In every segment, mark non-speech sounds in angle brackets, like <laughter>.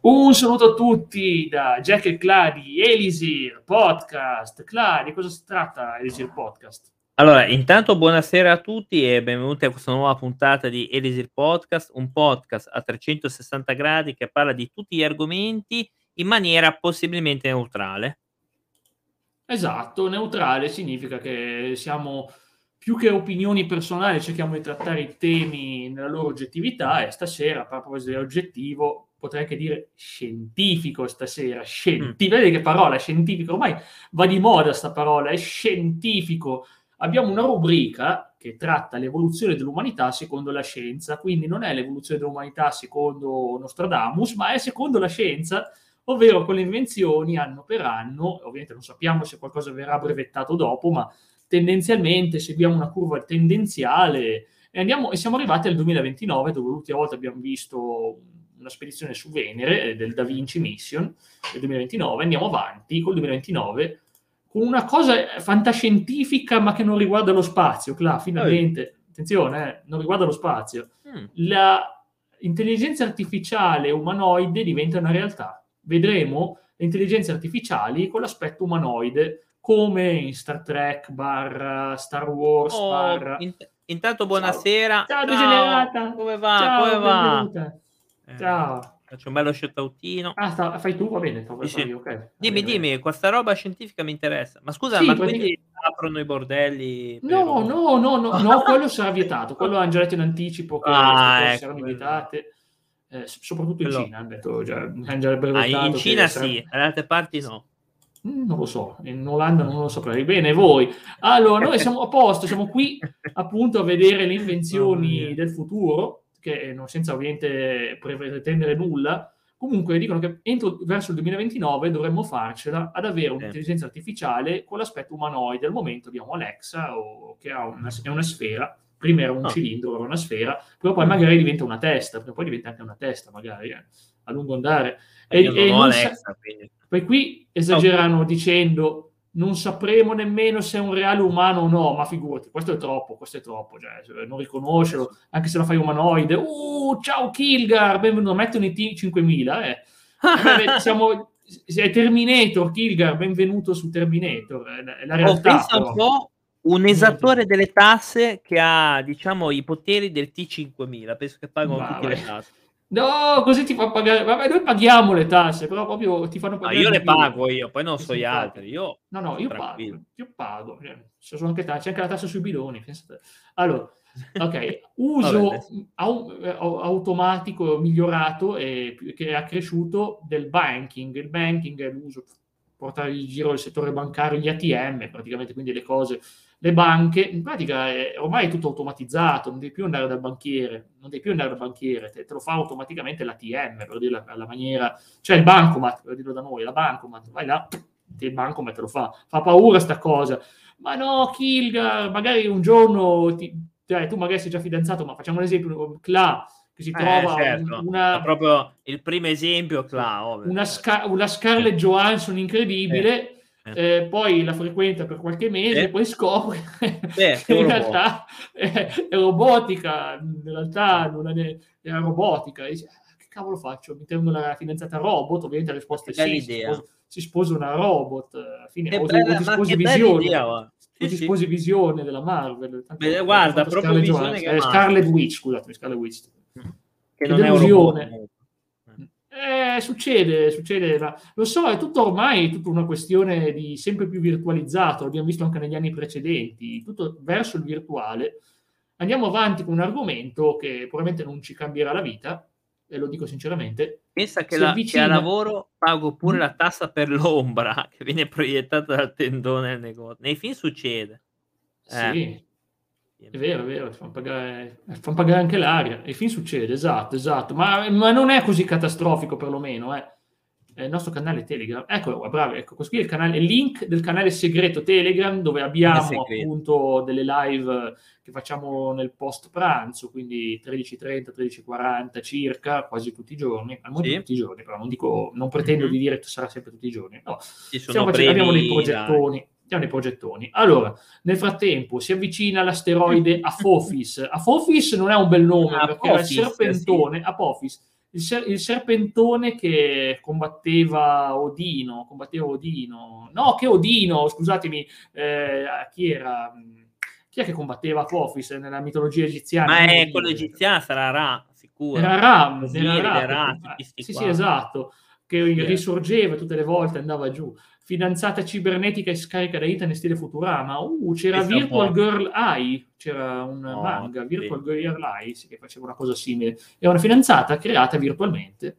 Un saluto a tutti da Jack e Cladi, Elisir Podcast. Cladi, cosa si tratta Elisir Podcast? Allora, intanto buonasera a tutti e benvenuti a questa nuova puntata di Elisir Podcast, un podcast a 360 gradi che parla di tutti gli argomenti in maniera possibilmente neutrale. Esatto, neutrale significa che siamo più che opinioni personali, cerchiamo di trattare i temi nella loro oggettività e stasera, a proposito dell'oggettivo, potrei anche dire scientifico stasera, scientifico, mm. vedi che parola, scientifico, ormai va di moda sta parola, è scientifico. Abbiamo una rubrica che tratta l'evoluzione dell'umanità secondo la scienza, quindi non è l'evoluzione dell'umanità secondo Nostradamus, ma è secondo la scienza, ovvero con le invenzioni anno per anno, ovviamente non sappiamo se qualcosa verrà brevettato dopo, ma tendenzialmente seguiamo una curva tendenziale e, andiamo, e siamo arrivati al 2029, dove l'ultima volta abbiamo visto una spedizione su Venere eh, del Da Vinci Mission del 2029, andiamo avanti col 2029 con una cosa fantascientifica ma che non riguarda lo spazio, Cla, finalmente, oh. attenzione, eh, non riguarda lo spazio. Mm. La intelligenza artificiale umanoide diventa una realtà. Vedremo le intelligenze artificiali con l'aspetto umanoide, come in Star Trek, barra Star Wars, oh, barra... In- intanto buonasera. Ciao, Ciao degenerata. Come va? Ciao, come va? Eh, Ciao. Faccio un bello shootoutino. Ah, sta, fai tu? Va bene. Sì, sì. Okay. Dimmi, bene, dimmi, questa roba scientifica mi interessa. Ma scusa, sì, ma quindi aprono i bordelli? No, no, no, no, no, <laughs> quello sarà vietato. Quello hanno già detto in anticipo che ah, ecco, saranno vietate. Eh, soprattutto in quello... Cina hanno detto già, hanno già ah, in Cina sì, dalle altre parti no. Mm, non lo so, in Olanda non lo saprei. Bene, voi. Allora, noi siamo a posto, siamo qui <laughs> appunto a vedere le invenzioni oh, del futuro, che non senza ovviamente pretendere nulla, Comunque dicono che entro verso il 2029 dovremmo farcela ad avere un'intelligenza artificiale con l'aspetto umanoide. Al momento abbiamo Alexa, o, che una, è una sfera, prima era un oh. cilindro, ora una sfera, però poi magari diventa una testa, poi diventa anche una testa, magari eh, a lungo andare. E, e Alexa, sa- poi qui esagerano dicendo non sapremo nemmeno se è un reale umano o no, ma figurati, questo è troppo, questo è troppo, cioè, non riconoscerlo, anche se lo fai umanoide. Uh, ciao Kilgar, benvenuto, metti un IT 5000, eh. eh <laughs> siamo, è Terminator, Kilgar, benvenuto su Terminator, è la realtà. Oh, un po' un esattore delle tasse che ha, diciamo, i poteri del T5000, penso che pagano tutte le tasse. No, così ti fa pagare. Vabbè, noi paghiamo le tasse, però proprio ti fanno pagare. No, io le pago io, poi non so gli altri. Io no, no, io pago. Io pago. Cioè, anche tasse, c'è anche la tassa sui bidoni. Pensate. Allora, <laughs> ok, uso au- automatico migliorato e che è accresciuto del banking. Il banking è l'uso portare in giro il settore bancario, gli ATM, praticamente, quindi le cose le banche, in pratica è, ormai è tutto automatizzato, non devi più andare dal banchiere, non devi più andare dal banchiere, te, te lo fa automaticamente l'ATM, per dirla alla maniera, cioè il bancomat, per dirlo da noi, la bancomat, vai là, il bancomat te lo fa, fa paura sta cosa, ma no, Kilgar, magari un giorno, ti, cioè, tu magari sei già fidanzato, ma facciamo un esempio, Cla, che si eh, trova certo. una... Proprio il primo esempio, Cla, una, Scar- una Scarlett Johansson incredibile... Eh eh. eh, poi la frequenta per qualche mese, eh. poi scopre Beh, <laughs> che in realtà è, è, robotica, in realtà non è, è robotica. E dice, ah, che cavolo faccio? Mi tengo una fidanzata robot? Ovviamente la risposta è sì, si sposa, si sposa, una robot, alla fine, o, bella, o sposi visione. Idea, sì, ti sposi visione della Marvel. Beh, guarda, proprio visione che Scarlet Witch, scusate, Scarlet Witch. Che non è un robot. Eh, succede, succede, ma lo so, è tutto ormai tutta una questione di sempre più virtualizzato, l'abbiamo visto anche negli anni precedenti, tutto verso il virtuale. Andiamo avanti con un argomento che probabilmente non ci cambierà la vita, e lo dico sinceramente. Pensa che, la, avvicina... che a lavoro pago pure mm. la tassa per l'ombra <laughs> che viene proiettata dal tendone del negozio. Nei film succede. Eh. Sì, è vero, è vero, fanno pagare, fanno pagare anche l'aria. E fin succede, esatto, esatto. Ma, ma, non è così catastrofico perlomeno, eh. È il nostro canale Telegram. Eccolo qua, bravo, ecco, questo qui è il, canale, il link del canale segreto Telegram dove abbiamo appunto delle live che facciamo nel post pranzo, quindi 13.30, 13.40 circa, quasi tutti i giorni, almeno sì. tutti i giorni, però non dico, non pretendo mm-hmm. di dire che sarà sempre tutti i giorni, no. Facendo, abbiamo dei progettoni. Dai Andiamo nei progettoni. Allora, nel frattempo si avvicina l'asteroide <laughs> Apophis. Apophis non è un bel nome, ah, perché Apophis, è il serpentone, sì. Apophis, il, ser- il, serpentone che combatteva Odino, combatteva Odino, no, che Odino, scusatemi, eh, chi era? Chi è che combatteva Apophis nella mitologia egiziana? Ma è quello egiziano, sarà Ra, sicuro. Era Ra, era Ra, Ra sì, sì, esatto, che yeah. risorgeva tutte le volte, andava giù fidanzata cibernetica e scarica da internet stile Futurama. Uh, c'era Questa Virtual Girl Eye, c'era un oh, manga, Virtual sì. Girl Eye, sì, che faceva una cosa simile. È una fidanzata creata virtualmente.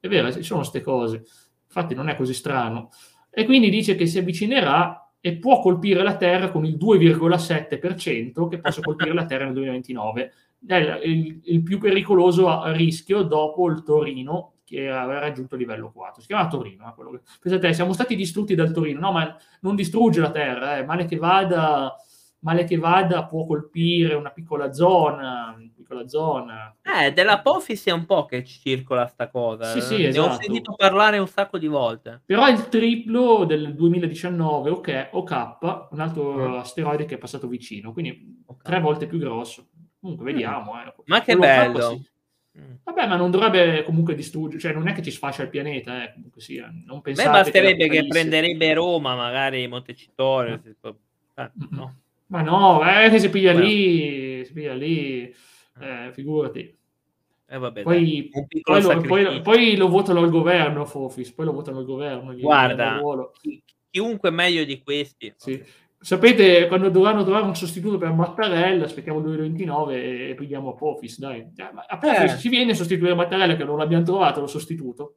È vero, ci sono queste cose. Infatti non è così strano. E quindi dice che si avvicinerà e può colpire la Terra con il 2,7% che possa colpire la Terra nel 2029. È il, il più pericoloso rischio dopo il Torino, che aveva raggiunto il livello 4. Si chiama Torino. Eh, che... Pensate, siamo stati distrutti dal Torino. No, ma non distrugge la Terra, eh. male, che vada, male che vada può colpire una piccola zona. Piccola zona. Eh, dell'Apophis è un po' che circola sta cosa. Sì, sì, ne esatto. ho sentito parlare un sacco di volte. Però il triplo del 2019, ok, OK, un altro mm. asteroide che è passato vicino, quindi okay. tre volte più grosso. Comunque, vediamo. Eh. Ma che Quello bello! Sì. Mm. Vabbè, ma non dovrebbe comunque distruggere, cioè non è che ci sfascia il pianeta, eh, comunque sia. Non pensate Beh, basterebbe che, che prenderebbe Roma, magari Montecitorio. Eh, no. Ma no, eh, che si piglia Beh. lì, si piglia lì, eh, figurati. Eh, vabbè, poi, poi, lo, poi, poi, lo, votano al governo, Fofis, poi lo votano al governo. Guarda, chi, chiunque meglio di questi. Sì. Sapete, quando dovranno trovare un sostituto per Mattarella, aspettiamo il 2029 e pigliamo Apofis, dai. Eh, Apofis eh. ci viene a sostituire Mattarella che non l'abbiamo trovato lo sostituto.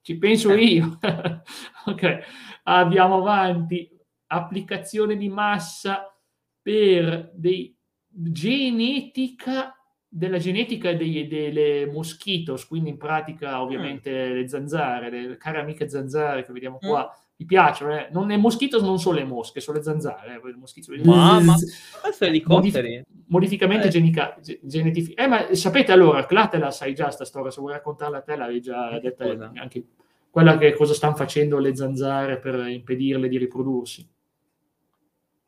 Ci penso eh. io. <laughs> ok, andiamo avanti. Applicazione di massa per dei genetica della genetica dei, delle moschitos, quindi in pratica ovviamente mm. le zanzare, le care amiche zanzare che vediamo qua, mm mi piacciono. Eh. Non, le moschitos non sono le mosche, sono le zanzare. Eh. Le ma, ma questo è elicotteri. Modif- modificamente eh. genica- genetifi- eh, ma sapete allora, la te la sai già sta storia, se vuoi raccontarla a te l'avevi già detta anche quella che cosa stanno facendo le zanzare per impedirle di riprodursi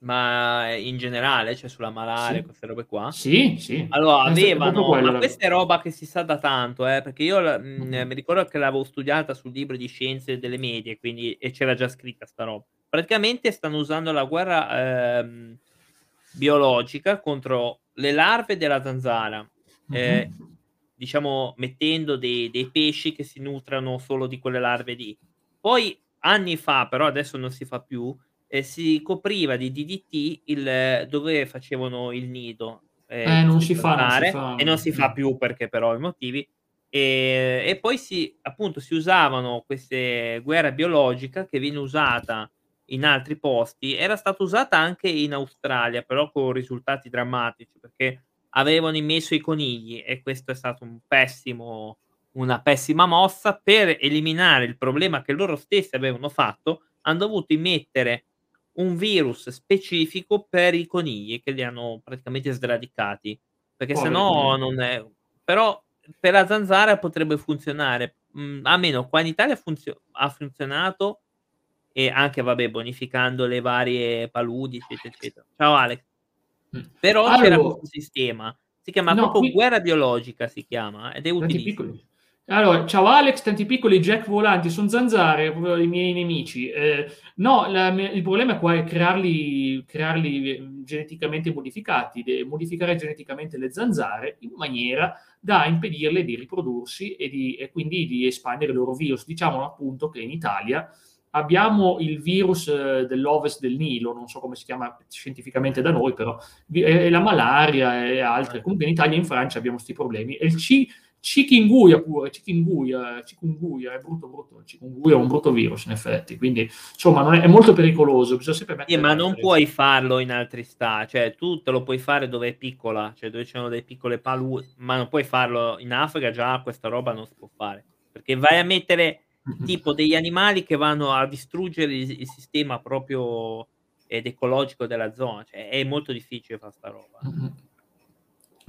ma in generale, cioè sulla malaria, sì. queste robe qua. Sì, sì. Allora, avevano, ma questa è roba che si sa da tanto, eh, perché io mh, mm, mi ricordo che l'avevo studiata sul libro di scienze delle medie, quindi e c'era già scritta sta roba. Praticamente stanno usando la guerra ehm, biologica contro le larve della zanzara, eh, uh-huh. diciamo mettendo dei, dei pesci che si nutrano solo di quelle larve lì. Poi anni fa, però adesso non si fa più, eh, si copriva di DDT il, dove facevano il nido. Eh, eh non, si fa, non, si fa, e non si fa più perché però i motivi. E, e, poi si, appunto, si usavano queste guerre biologica che viene usata in altri posti. Era stata usata anche in Australia, però con risultati drammatici perché avevano immesso i conigli e questo è stato un pessimo, una pessima mossa per eliminare il problema che loro stessi avevano fatto. Hanno dovuto immettere un virus specifico per i conigli che li hanno praticamente sradicati, perché se no non è... Però per la zanzara potrebbe funzionare, mhmm, a meno qua in Italia funzio- ha funzionato e anche, vabbè, bonificando le varie paludi, eccetera, eccetera. Ciao Alex. Mh. Però allora, c'era questo sistema, si chiama no, proprio qui... guerra biologica, si chiama, ed è utilissimo. Allora, ciao Alex, tanti piccoli jack volanti, sono zanzare, i miei nemici. Eh, no, la, il problema qua è crearli, crearli eh, geneticamente modificati, modificare geneticamente le zanzare in maniera da impedirle di riprodursi e, di, e quindi di espandere il loro virus. Diciamo appunto che in Italia abbiamo il virus eh, dell'Ovest del Nilo, non so come si chiama scientificamente da noi, però è, la malaria e altre. Comunque in Italia e in Francia abbiamo questi problemi. E il C Chikungunya pure, chikungunya, chikungunya, è brutto, brutto, chikungunya è un brutto virus in effetti, quindi insomma è, è, molto pericoloso, bisogna sempre mettere... Sì, ma non puoi farlo in altri stati, cioè tu te lo puoi fare dove è piccola, cioè dove c'erano delle piccole paludi, ma non puoi farlo in Africa, già questa roba non si può fare, perché vai a mettere mm-hmm. tipo degli animali che vanno a distruggere il, il sistema proprio ed ecologico della zona, cioè è molto difficile fare sta roba. Mm-hmm.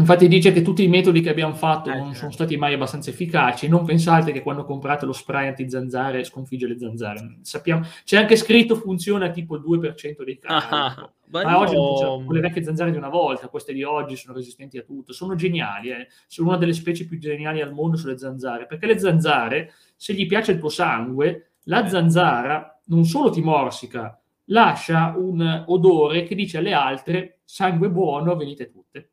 Infatti dice che tutti i metodi che abbiamo fatto Eh, non certo. sono stati mai abbastanza efficaci. Non pensate che quando comprate lo spray anti-zanzare sconfigge le zanzare. Sappiamo, c'è anche scritto funziona tipo il 2% dei casi. Ah, ma Ma oggi non le vecchie zanzare di una volta, queste di oggi sono resistenti a tutto. Sono geniali, eh. sono una delle specie più geniali al mondo sulle zanzare. Perché le zanzare, se gli piace il tuo sangue, la Eh. zanzara non solo ti morsica, lascia un odore che dice alle altre sangue buono, venite tutte.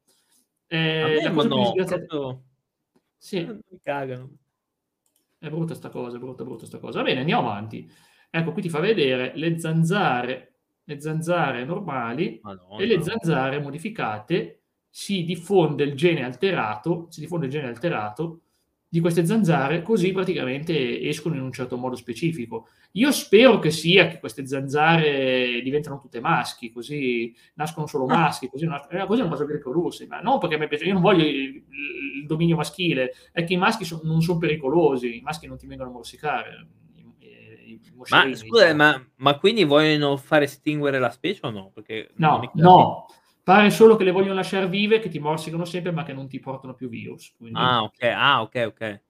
Eh, la cosa no, proprio- Sì, mi cagano. è brutta sta cosa, è brutta, brutta sta cosa. Va bene, andiamo avanti. Ecco, qui ti fa vedere le zanzare, le zanzare normali Madonna. e le zanzare modificate. Si diffonde il gene alterato, si diffonde il gene alterato di queste zanzare, così praticamente escono in un certo modo specifico. Io spero che sia che queste zanzare diventano tutte maschi, così nascono solo Ah. maschi, così, non- eh, così non posso riprodursi, ma non perché mi piace, io non voglio il, il dominio maschile, è che i maschi son- non sono pericolosi, i maschi non ti vengono a morsicare. i- i- i Ma scusa, no. ma, ma quindi vogliono far estinguere la specie o no? Perché No, no, pare solo che le vogliono lasciare vive, che ti morsicano sempre, ma che non ti portano più virus. quindi- Ah, ok, ah, ok, ok.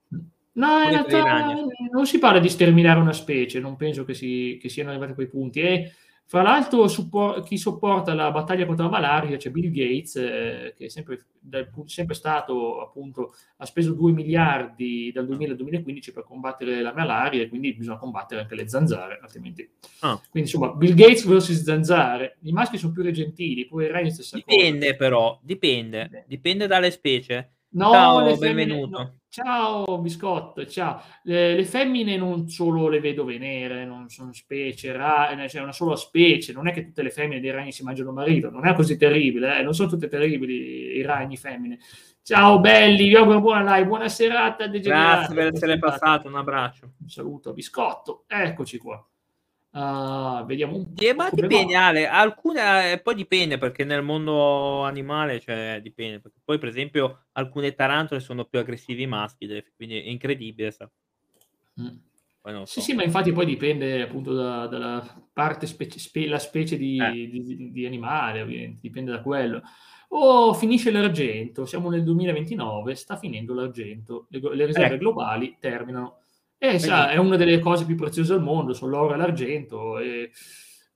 No, in realtà non si parla di sterminare una specie, non penso che, si, che siano arrivati a quei punti. E fra l'altro, suppor- chi sopporta la battaglia contro la malaria c'è Bill Gates, eh, che è sempre, dal sempre stato, appunto, ha speso 2 miliardi dal 2000 al 2015 per combattere la malaria e quindi bisogna combattere anche le zanzare, altrimenti. Ah. Quindi, insomma, Bill Gates versus zanzare. I maschi sono più regentili, pure i ragni stessa cosa. Dipende però, dipende, dipende dalle specie. No, Ciao, femmine- benvenuto. no. Ciao biscotto, ciao. Le, le femmine non solo le vedove nere, non sono specie, ra- eh, c'è una sola specie, non è che tutte le femmine dei ragni si mangiano marito, non è così terribile, eh, non sono tutte terribili i ragni femmine. Ciao belli, vi auguro buona live, buona serata. Grazie per essere passato, un abbraccio. Un saluto a biscotto, eccoci qua. Ah, vediamo un Eh, ma dipende va. Ale, alcune eh, poi dipende perché nel mondo animale cioè dipende, perché poi per esempio alcune tarantole sono più aggressivi i maschi, quindi è incredibile, sa. Mm. Non Sì, so. sì, ma infatti poi dipende appunto da- dalla parte, specie, spe- la specie di, Eh. di- di- animale, ovviamente, dipende da quello. O finisce l'argento, siamo nel 2029, sta finendo l'argento, le, le riserve Ecco. globali terminano. E sa, è una delle cose più preziose al mondo, sono l'oro e l'argento. E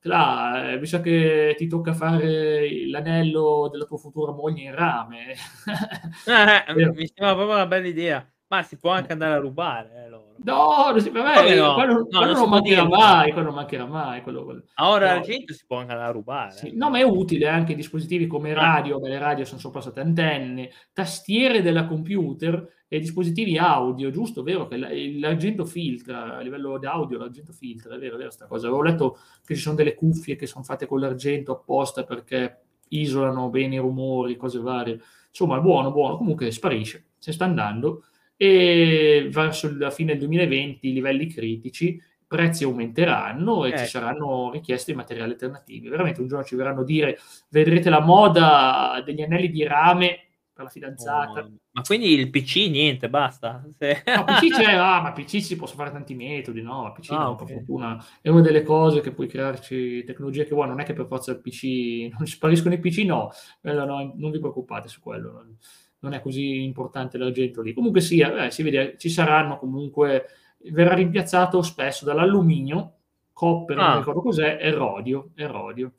là, eh, mi sa che ti tocca fare l'anello della tua futura moglie in rame. Eh, <laughs> Vero. mi sembra proprio una bella idea, ma si può anche andare a rubare eh, loro. No, non si- vabbè, no? quello, No, quello non non mancherà mai, quello non mancherà mai. Quello, quello. Ora No. l'argento si può anche andare a rubare. Sì, eh. No, ma è utile anche dispositivi come Ah. radio, beh, le radio sono sopra state antenne, tastiere della computer e dispositivi audio, giusto? Vero che la- l'argento filtra, a livello di audio l'argento filtra, è vero, è vero sta cosa. Avevo letto che ci sono delle cuffie che sono fatte con l'argento apposta perché isolano bene i rumori, cose varie. Insomma, è buono, buono. Comunque sparisce, se sta andando e verso la fine del 2020 i livelli critici, i prezzi aumenteranno e ci Ecco. saranno richieste di materiali alternativi. Veramente un giorno ci verranno a dire vedrete la moda degli anelli di rame per la fidanzata. Oh, ma quindi il PC niente, basta. Se- No, PC <laughs> c'è, ah, ma PC si posso fare tanti metodi, no? PC Ah, no, ok. per fortuna è una delle cose che puoi crearci tecnologia che vuoi, non è che per forza il PC non spariscono i PC, no, quello no, non vi preoccupate su quello, non, non è così importante l'argento lì. Comunque sia, eh, si vede, ci saranno comunque, verrà rimpiazzato spesso dall'alluminio, copper, non Ah. ricordo cos'è, e rodio, e rodio.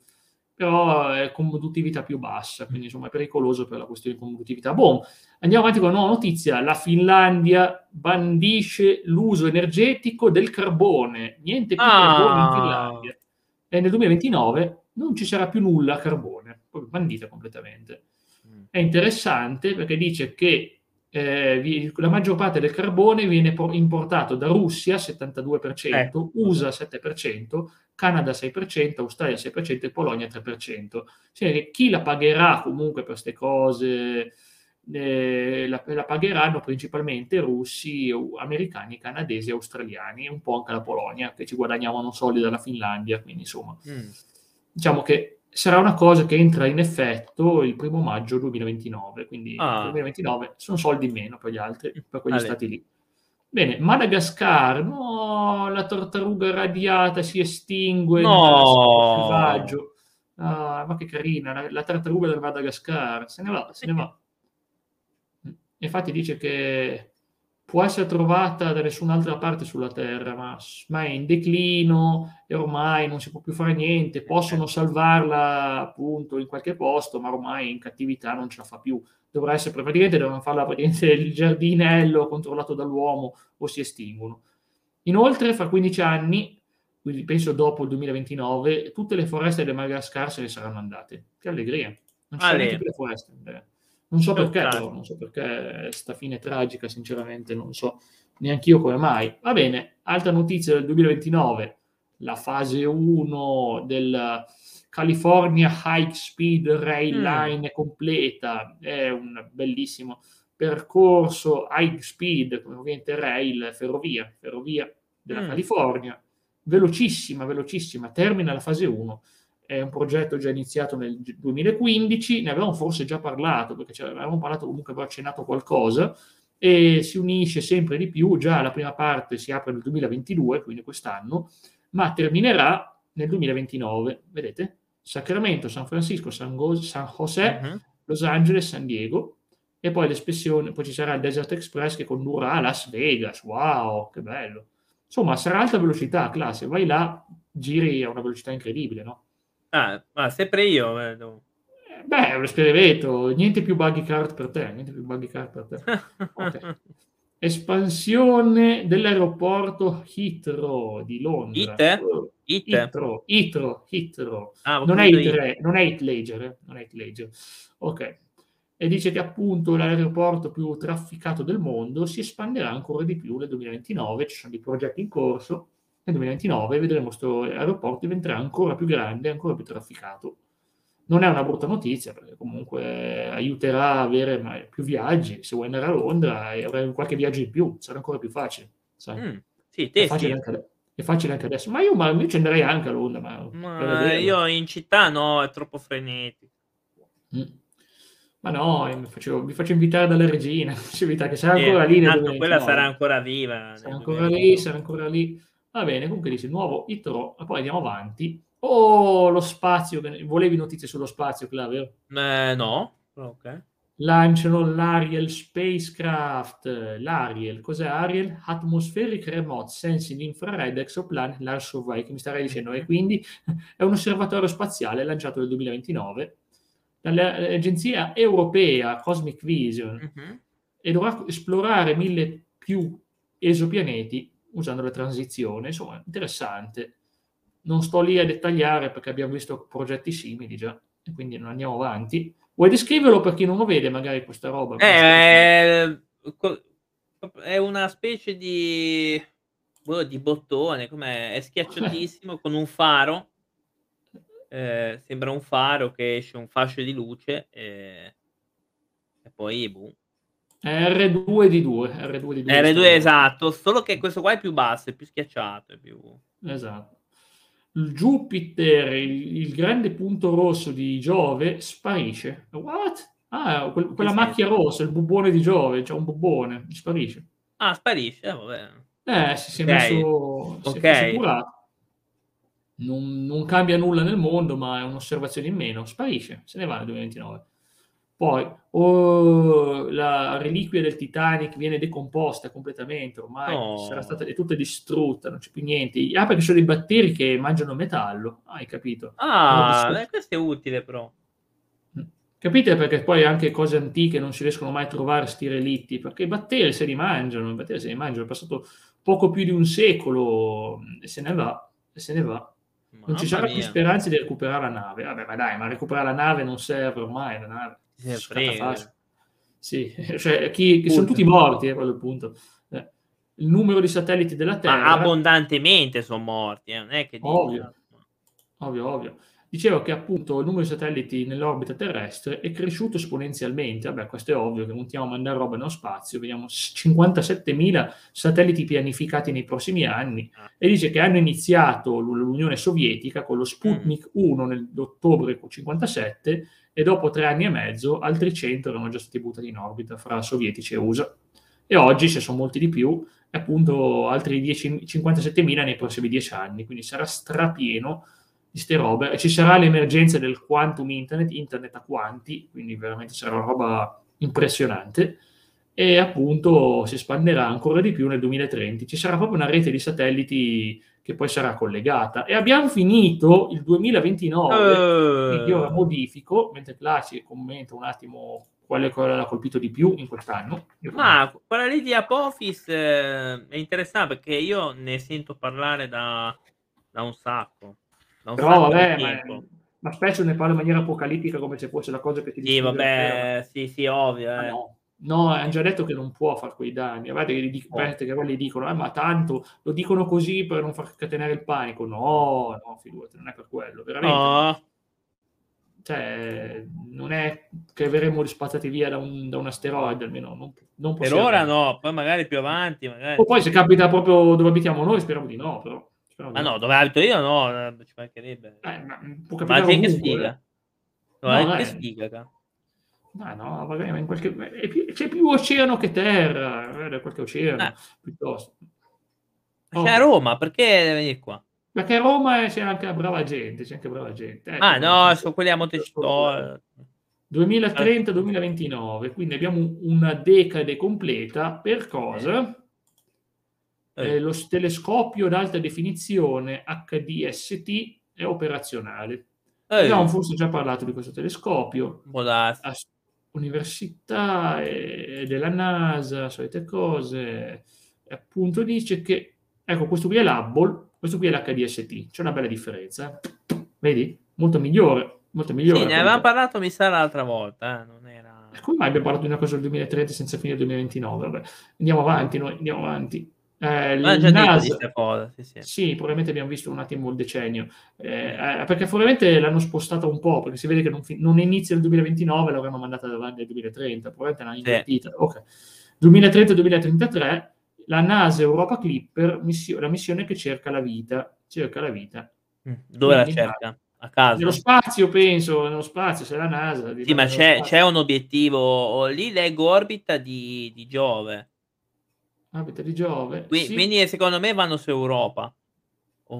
Però è conduttività più bassa, quindi insomma è pericoloso per la questione di conduttività. Boh, Andiamo avanti con una nuova notizia. La Finlandia bandisce l'uso energetico del carbone. Niente più Ah. carbone in Finlandia. E nel 2029 non ci sarà più nulla a carbone, proprio bandita completamente. È interessante perché dice che eh, la maggior parte del carbone viene po- importato da Russia 72%, Ecco. USA 7%, Canada 6%, Australia 6% e Polonia 3%. Cioè che chi la pagherà comunque per queste cose eh, la, la pagheranno principalmente russi, americani, canadesi, australiani e un po' anche la Polonia che ci guadagnavano soldi dalla Finlandia, quindi insomma Mm. diciamo che sarà una cosa che entra in effetto il primo maggio 2029, quindi Ah. nel 2029 sono soldi in meno per gli altri, per quegli Ale. stati lì. Bene, Madagascar, no, la tartaruga radiata si estingue No. selvaggio. Ah, ma che carina, la, la tartaruga del Madagascar, se ne va, se ne va. <laughs> Infatti dice che può essere trovata da nessun'altra parte sulla Terra, ma, ma, è in declino e ormai non si può più fare niente. Possono salvarla appunto in qualche posto, ma ormai in cattività non ce la fa più. Dovrà essere praticamente, devono farla praticamente il giardinello controllato dall'uomo o si estinguono. Inoltre, fra 15 anni, quindi penso dopo il 2029, tutte le foreste del Madagascar se ne saranno andate. Che allegria! Non ci sono più le foreste. Beh. Non so perché, però, non so perché sta fine tragica, sinceramente, non so neanche io come mai. Va bene, altra notizia del 2029, la fase 1 del California High Speed Rail mm. Line mm. è completa, è un bellissimo percorso high speed, come ovviamente rail, ferrovia, ferrovia della mm. California, velocissima, velocissima, termina la fase 1 è un progetto già iniziato nel 2015, ne avevamo forse già parlato, perché avevamo parlato comunque, avevo accennato qualcosa, e si unisce sempre di più, già la prima parte si apre nel 2022, quindi quest'anno, ma terminerà nel 2029, vedete? Sacramento, San Francisco, San, Go- San José, uh-huh. Los Angeles, San Diego, e poi l'espressione, poi ci sarà il Desert Express che condurrà a Las Vegas, wow, che bello. Insomma, sarà alta velocità, classe, vai là, giri a una velocità incredibile, no? Ah, ma sempre io vedo. Beh, è un esperimento, niente più buggy card per te, niente più buggy card per te. <laughs> Okay. Espansione dell'aeroporto Heathrow di Londra. It? It? Heathrow, Heathrow, Heathrow. Ah, non, è it, non è It Ledger, eh? non è It Ledger. Ok. E dice che appunto l'aeroporto più trafficato del mondo si espanderà ancora di più nel 2029, ci sono dei progetti in corso nel 2029 vedremo questo aeroporto diventerà ancora più grande, ancora più trafficato. Non è una brutta notizia perché comunque aiuterà a avere più viaggi. Se vuoi andare a Londra e avrai qualche viaggio in più, sarà ancora più facile. Mm, sì, te è, facile sì. anche, è facile anche adesso. Ma io, ma io ci andrei anche a Londra. Ma, ma io in città no, è troppo frenetico. Mm. Ma no, mi, facevo, mi faccio invitare dalla regina, <laughs> che sarà ancora lì. Quella sarà ancora viva. Sarà ancora lì, sarà ancora lì. Va bene, comunque dice nuovo ITRO, e poi andiamo avanti. Oh, lo spazio, volevi notizie sullo spazio, Claver? Eh, no, ok. Lanciano l'Ariel spacecraft. L'Ariel, cos'è Ariel? Atmospheric Remote Sensing Infrared Exoplanet Large Survey, che mi starei dicendo, e quindi <laughs> è un osservatorio spaziale lanciato nel 2029 dall'agenzia europea Cosmic Vision uh-huh. e dovrà esplorare mille più esopianeti usando la transizione. Insomma, interessante. Non sto lì a dettagliare perché abbiamo visto progetti simili già, e quindi non andiamo avanti. Vuoi descriverlo per chi non lo vede, magari questa roba? Eh, è una specie di, boh, di bottone, com'è? è schiacciatissimo <laughs> con un faro. Eh, sembra un faro che esce un fascio di luce e, e poi boom, R2 di 2, R2 di 2. R2 esatto, solo che questo qua è più basso, è più schiacciato, è più... Esatto. Il Jupiter, il, il grande punto rosso di Giove, sparisce. What? Ah, quel, quella che macchia rossa, il bubone di Giove, c'è cioè un bubone, sparisce. Ah, sparisce, eh, vabbè. Eh, si, si è okay. messo... Si okay. è non, non, cambia nulla nel mondo, ma è un'osservazione in meno. Sparisce, se ne va nel 2029. Poi o la reliquia del Titanic viene decomposta completamente, ormai oh. sarà stata tutta distrutta, non c'è più niente. Ah, perché sono dei batteri che mangiano metallo, ah, hai capito? Ah, eh, questo è utile però. Mm. Capite perché poi anche cose antiche non si riescono mai a trovare sti relitti, perché i batteri se li mangiano, i batteri se li mangiano, è passato poco più di un secolo e se ne va, e se ne va. Non ci saranno più speranze di recuperare la nave. Vabbè, ma dai, ma recuperare la nave non serve ormai, la nave. Sì, <laughs> cioè, chi, sono tutti morti, è quello il punto. Eh, il numero di satelliti della Terra... Ma abbondantemente sono morti, eh, non è che... Ovvio, ovvio, ovvio. Dicevo che appunto il numero di satelliti nell'orbita terrestre è cresciuto esponenzialmente. Vabbè, questo è ovvio che continuiamo a mandare roba nello spazio. Vediamo 57.000 satelliti pianificati nei prossimi anni. Ah. E dice che hanno iniziato l'Unione Sovietica con lo Sputnik 1 nell'ottobre 57 e dopo tre anni e mezzo altri 100 erano già stati buttati in orbita fra sovietici e USA. E oggi, se sono molti di più, appunto altri 10, 57.000 nei prossimi dieci anni, quindi sarà strapieno di ste robe. E ci sarà l'emergenza del quantum internet, internet a quanti, quindi veramente sarà una roba impressionante. e appunto si espanderà ancora di più nel 2030. Ci sarà proprio una rete di satelliti che poi sarà collegata. E abbiamo finito il 2029, uh. quindi ora modifico, mentre Claci commenta un attimo quale cosa l'ha colpito di più in quest'anno. Ma quella lì di Apophis eh, è interessante perché io ne sento parlare da, da un sacco. Da un Però sacco vabbè, ma, ma, spesso ne parla in maniera apocalittica come se fosse la cosa che ti dice. Sì, vabbè, sì, sì, ovvio. Eh. no. No, hanno già detto che non può fare quei danni. Guardate che, dic- oh. che poi gli dicono, eh, ma tanto lo dicono così per non far scatenare il panico. No, no, figurati, non è per quello, veramente. No. Cioè, non è che verremo spazzati via da un, da un asteroide, almeno non, non Per ora no, poi magari più avanti. Magari. O poi se capita proprio dove abitiamo noi, speriamo di no, però. Ma no, dove abito io no, eh, ci mancherebbe. Eh, ma capitare ma che sfiga. No, no, che eh. sfiga, cara. Ma no, magari qualche... più... c'è più oceano che terra, eh, qualche oceano, eh. piuttosto. C'è oh. a Roma, perché deve venire qua? Perché a Roma c'è anche brava gente, c'è anche brava gente. Eh, ah no, sono quelli a Montecitorio. 2030-2029, quindi abbiamo una decade completa per cosa? Eh. Eh, lo telescopio ad alta definizione HDST è operazionale. Eh. Abbiamo forse già parlato di questo telescopio. As- università e della NASA, solite cose. E appunto dice che, ecco, questo qui è l'Hubble, questo qui è l'HDST, c'è una bella differenza. Vedi? Molto migliore. Molto migliore sì, ne avevamo parlato, mi sa, l'altra volta. Eh? Non era... Come mai abbiamo parlato di una cosa del 2030 senza finire il 2029? Vabbè. Andiamo avanti, noi andiamo avanti. Eh, ah, già NASA, cosa, sì, sì. sì, probabilmente abbiamo visto un attimo il decennio, eh, eh, perché probabilmente l'hanno spostata un po', perché si vede che non, fi- non inizia il 2029, l'avranno mandata davanti al 2030, probabilmente l'hanno invertita. Sì. Okay. 2030-2033, la NASA Europa Clipper, missio- la missione che cerca la vita, cerca la vita. Mm, dove Quindi, la cerca? A caso. Nello spazio, penso, nello spazio, se la NASA. Sì, ma c'è, c'è, un obiettivo, lì leggo orbita di, di Giove Abita di Giove. Qui, sì. Quindi secondo me vanno su Europa.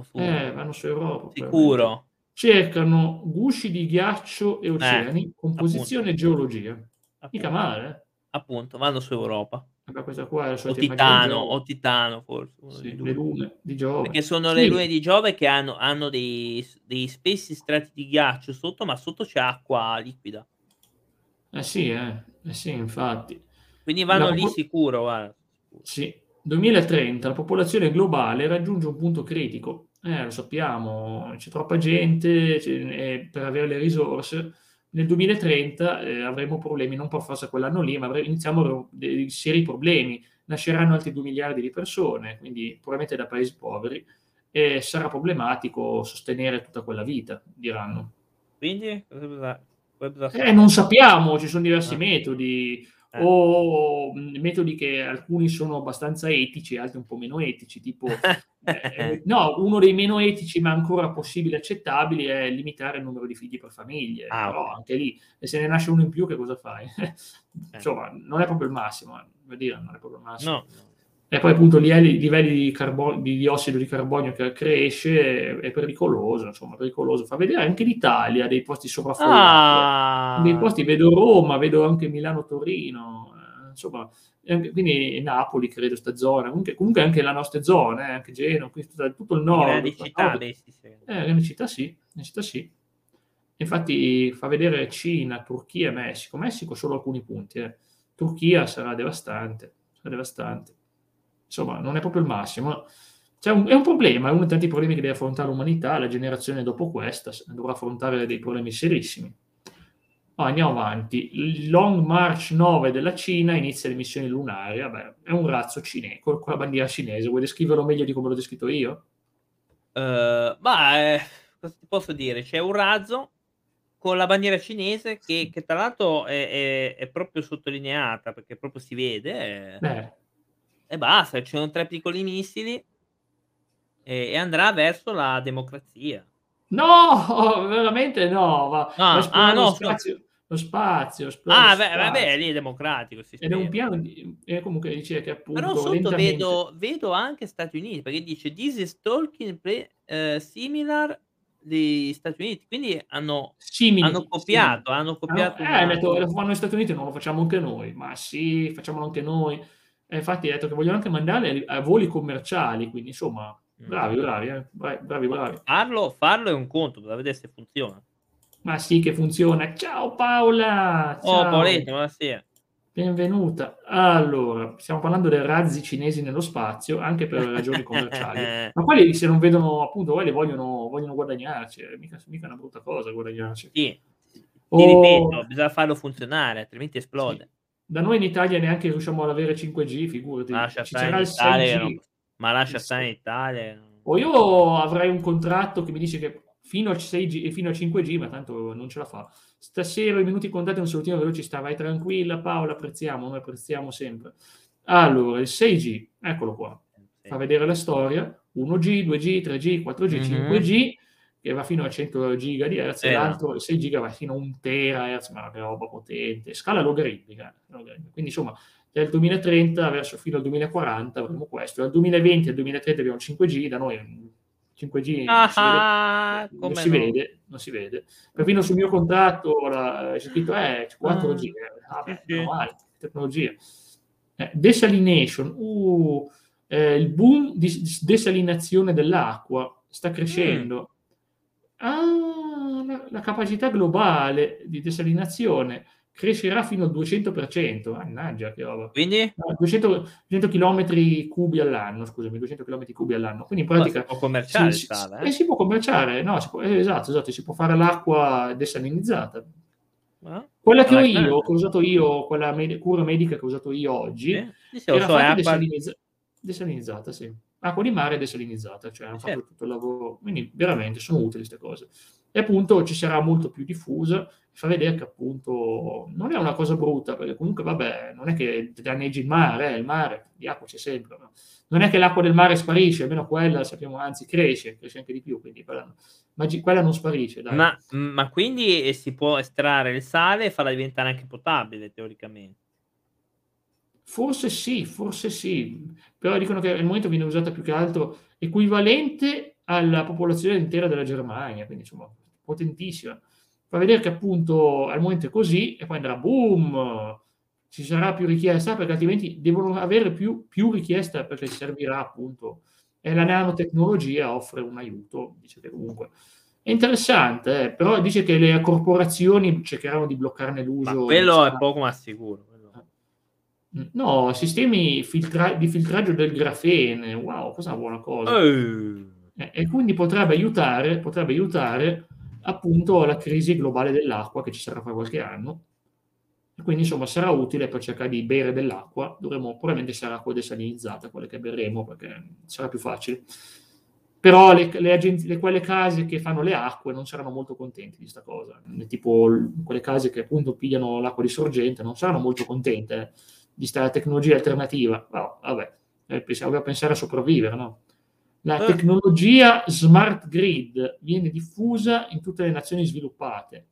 Su... Eh, vanno su Europa. Sicuro. Cercano gusci di ghiaccio e oceani, eh, composizione e geologia. Appunto. Mica male. Eh? Appunto, vanno su Europa. questa qua è o Titano, o Titano forse. Sì, le lune di Giove. Perché sono sì. le lune di Giove che hanno, hanno dei, dei spessi strati di ghiaccio sotto, ma sotto c'è acqua liquida. Eh sì, eh, eh sì, infatti. Quindi vanno La... lì sicuro, guarda. Sì, 2030 la popolazione globale raggiunge un punto critico. Eh, lo sappiamo, c'è troppa gente c'è, per avere le risorse. Nel 2030 eh, avremo problemi, non per forza quell'anno lì, ma avremo, iniziamo dei seri problemi. Nasceranno altri 2 miliardi di persone, quindi probabilmente da paesi poveri, e sarà problematico sostenere tutta quella vita, diranno. Quindi? Eh, non sappiamo, ci sono diversi ah. metodi eh. o metodi che alcuni sono abbastanza etici, altri un po' meno etici, tipo <laughs> eh, no, uno dei meno etici ma ancora possibili e accettabili è limitare il numero di figli per famiglie, ah, però okay. anche lì se ne nasce uno in più che cosa fai? <laughs> Eh. Insomma, non è proprio il massimo, eh, dire, non è proprio il massimo. No. E poi appunto i livelli di, carbon- di diossido di carbonio che cresce è, pericoloso, insomma, pericoloso. Fa vedere anche l'Italia dei posti sovraffollati. Ah. Dei posti, vedo Roma, vedo anche Milano, Torino, eh, insomma, quindi Napoli, credo, sta zona, comunque, comunque anche la nostra zona, eh, anche Genova, tutto, il nord. Grandi città. Beh, sì, sì. Eh, grandi città sì, città sì. Infatti fa vedere Cina, Turchia e Messico. Messico solo alcuni punti. Eh. Turchia sarà devastante, sarà devastante insomma, non è proprio il massimo. Un, è un problema, è uno dei tanti problemi che deve affrontare l'umanità, la generazione dopo questa dovrà affrontare dei problemi serissimi. Oh, andiamo avanti. Il Long March 9 della Cina inizia le missioni lunari. Vabbè, è un razzo cinese con la bandiera cinese. Vuoi descriverlo meglio di come l'ho descritto io? Uh, ma eh, cosa ti posso dire? C'è un razzo con la bandiera cinese che, che tra l'altro è, è, è, proprio sottolineata perché proprio si vede. Beh e basta, ci sono tre piccoli missili e, e andrà verso la democrazia. No, <laughs> veramente no. Va, no, va ah, no, lo spazio, lo spazio. Ah, lo spazio. vabbè, lì è democratico. Ed è un piano, di, e comunque dice che appunto. Però sotto lentamente... vedo, vedo, anche Stati Uniti perché dice: This is talking pre, uh, similar degli Stati Uniti, quindi hanno, Simili, hanno copiato, simili. hanno copiato eh, una- ha detto, lo fanno negli Stati Uniti, non lo facciamo anche noi. Ma sì, facciamolo anche noi. E infatti ha detto che vogliono anche mandarle a voli commerciali, quindi insomma, Mm. bravi, bravi, eh, bravi, bravi, farlo, farlo è un conto, da vedere se funziona. Ma sì che funziona. Ciao Paola! Oh, Ciao. Paoletto, buonasera. Benvenuta. Allora, stiamo parlando dei razzi cinesi nello spazio, anche per ragioni <laughs> commerciali. Ma quelli se non vedono, appunto, quelli vogliono, vogliono guadagnarci, eh, mica, mica una brutta cosa guadagnarci. Sì, ti Oh, ripeto, bisogna farlo funzionare, altrimenti esplode. Da noi in Italia neanche riusciamo ad avere 5G, figurati. Lascia Ci sarà il Italia, 6G. no, ma lascia stare in Italia. O io avrei un contratto che mi dice che fino a 6G e fino a 5G, ma tanto non ce la fa. Stasera i minuti contati un salutino veloce sta, vai tranquilla Paola, apprezziamo, noi apprezziamo sempre. Allora, il 6G, eccolo qua. Fa vedere la storia, 1G, 2G, 3G, 4G, Mhm. 5G, che va fino a 100 giga di hertz, e Eh, l'altro, il 6 giga va fino a 1 terahertz, ma che roba potente, scala logaritmica. logaritmica. Quindi insomma, dal 2030 verso fino al 2040 avremo questo, dal 2020 al 2030 abbiamo 5G, da noi 5G non si vede, Ah, non si vede, non si vede. Perfino sul mio contratto ora, c'è scritto eh, 4G, Ah, ah, beh, sì, sì. meno male, tecnologia. Eh, desalination, uh, eh, il boom di di desalinazione dell'acqua sta crescendo. Ah, la, la capacità globale di desalinazione crescerà fino al 200%. Mannaggia, che roba. Quindi No, 200, 200 km cubi all'anno, scusami, 200 km cubi all'anno. Quindi in no, pratica si può commerciare si, si- sala, eh, eh? si può commerciare, no, può- eh, esatto, esatto, si può fare l'acqua desalinizzata. Ah, Quella che ho io, grande. che ho usato io, quella med- cura medica che ho usato io oggi, sì, lo era so, fatta acqua... desalinizza- desalinizzata, sì. Acqua di mare desalinizzata, cioè hanno Sì, fatto certo. tutto il lavoro. Quindi veramente sono utili queste cose. E appunto ci sarà molto più diffusa, fa vedere che appunto non è una cosa brutta, perché comunque vabbè, non è che danneggi il mare, eh, il mare di acqua c'è sempre. no? Non è che l'acqua del mare sparisce, almeno quella sappiamo, anzi cresce, cresce anche di più, quindi quella, ma quella non sparisce, dai. Ma, ma quindi si può estrarre il sale e farla diventare anche potabile, teoricamente. Forse sì, forse sì, però dicono che al momento viene usata più che altro equivalente alla popolazione intera della Germania, quindi insomma potentissima. Fa vedere che appunto al momento è così e poi andrà boom, ci sarà più richiesta perché altrimenti devono avere più, più richiesta perché servirà appunto e la nanotecnologia offre un aiuto, dice che comunque è interessante, eh, però dice che le corporazioni cercheranno di bloccarne Ma l'uso. quello è poco ma sicuro. No, sistemi filtra- di filtraggio del grafene, wow, questa è una buona cosa. Eh, E, e quindi potrebbe aiutare, potrebbe aiutare appunto la crisi globale dell'acqua che ci sarà fra qualche anno. E quindi insomma sarà utile per cercare di bere dell'acqua. Dovremo, probabilmente sarà acqua desalinizzata, quelle che berremo perché sarà più facile. Però le, le agenzie, le- quelle case che fanno le acque non saranno molto contenti di questa cosa. Tipo quelle case che appunto pigliano l'acqua di sorgente non saranno molto contente eh, di questa tecnologia alternativa. Però, vabbè, eh, pensiamo dobbiamo pensare a sopravvivere, no? La Eh. tecnologia smart grid viene diffusa in tutte le nazioni sviluppate.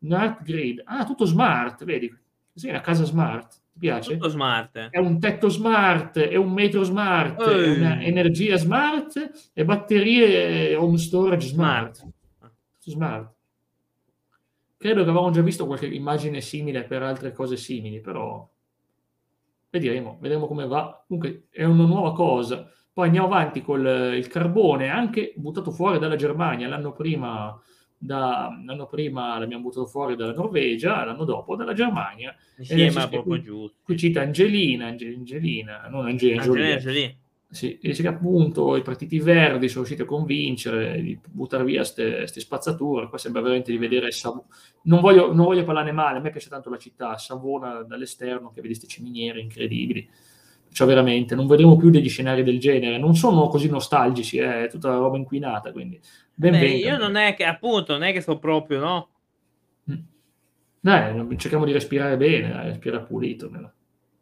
Smart grid, ah, tutto smart, vedi? Sì, una casa smart, ti piace? tutto smart. È un tetto smart, è un metro smart, è Eh. una energia smart e batterie home storage smart. Smart. Smart. Credo che avevamo già visto qualche immagine simile per altre cose simili, però vedremo, vedremo come va. Comunque è una nuova cosa. Poi andiamo avanti con il carbone, anche buttato fuori dalla Germania l'anno prima, da- l'anno prima l'abbiamo buttato fuori dalla Norvegia, l'anno dopo dalla Germania. Insieme a proprio giusto. Qui cita Angelina, Ange- Angelina, non Angelina Jolie. Angelina Jolie. Sì, dice che appunto i partiti verdi sono riusciti a convincere di buttare via queste spazzature. Qua sembra veramente di vedere Sav- non, voglio, non voglio parlarne male, a me piace tanto la città, Savona dall'esterno, che vedi queste ciminiere incredibili. Cioè, veramente, non vedremo più degli scenari del genere. Non sono così nostalgici, eh, è tutta roba inquinata. Quindi, ben Beh, io non è che, appunto, non è che so proprio, no? Mm. Dai, cerchiamo di respirare bene, dai, respirare pulito, in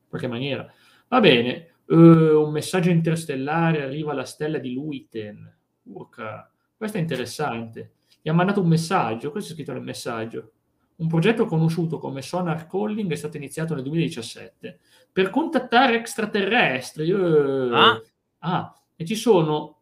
qualche maniera. Va bene, eh, un messaggio interstellare arriva alla stella di Luiten. Urca, questo è interessante. Gli ha mandato un messaggio, questo è scritto nel messaggio. Un progetto conosciuto come Sonar Calling è stato iniziato nel 2017 per contattare extraterrestri. eh. Ah. Ah, e ci sono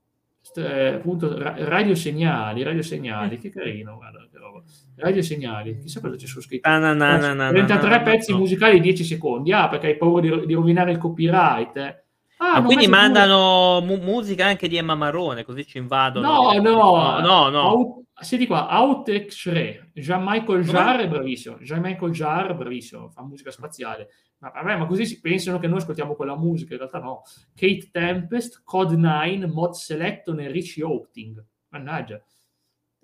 eh, appunto ra- radio segnali, radio segnali, che carino, guarda che roba. Radio segnali, chissà cosa c'è su scritto. Ah, no, no, no, no, 33 no, no, pezzi no. musicali 10 secondi. Ah, perché hai paura di, di rovinare il copyright. eh. Ah, Ma non quindi mandano mu- musica anche di Emma Marrone, così ci invadono. No, no, no, no. Out- senti qua, Outex Re, Jean-Michael? Jarre è bravissimo, Jean-Michael Jarre è bravissimo, fa musica spaziale. Ma vabbè, ma così si pensano che noi ascoltiamo quella musica, in realtà no. Kate Tempest, Code 9, Mod Selecton e Richie Houghting. Mannaggia.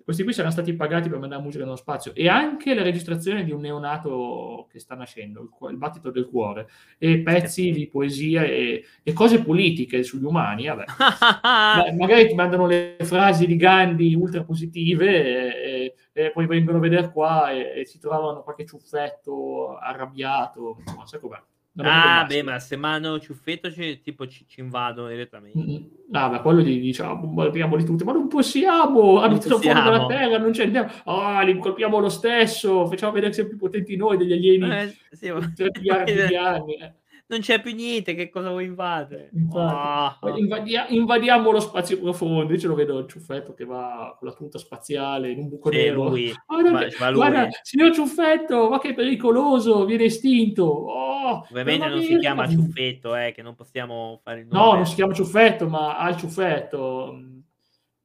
Questi qui saranno stati pagati per mandare musica nello spazio. E anche la registrazione di un neonato che sta nascendo, il, cu- il battito del cuore, e pezzi di poesia e, e cose politiche sugli umani. <laughs> Ma- magari ti mandano le frasi di Gandhi ultra positive e, e- e poi vengono a vedere qua e, e si trovano qualche ciuffetto arrabbiato, insomma, sai com'è. Ah, beh, ma se mandano ciuffetto ci, tipo ci, ci invadono direttamente. Mm, Ah, ma quello di diciamo, bombardiamoli tutti, ma non possiamo, abitiamo fuori dalla terra, non ci andiamo, ah, li colpiamo lo stesso, facciamo vedere che siamo più potenti noi degli alieni Eh, sì, ma- di 3 miliardi <laughs> di anni. eh. Non c'è più niente, che cosa vuoi invadere? Infatti. Ah. Invadia- invadiamo lo spazio profondo. Io ce lo vedo il ciuffetto che va con la tuta spaziale in un buco Sì, nero. lui. Guarda, Va- che- va guarda, signor ciuffetto, ma che pericoloso, viene estinto. Oh, Ovviamente non si chiama ciuffetto, eh, che non possiamo fare il nome. No, non si chiama ciuffetto, ma ha il ciuffetto.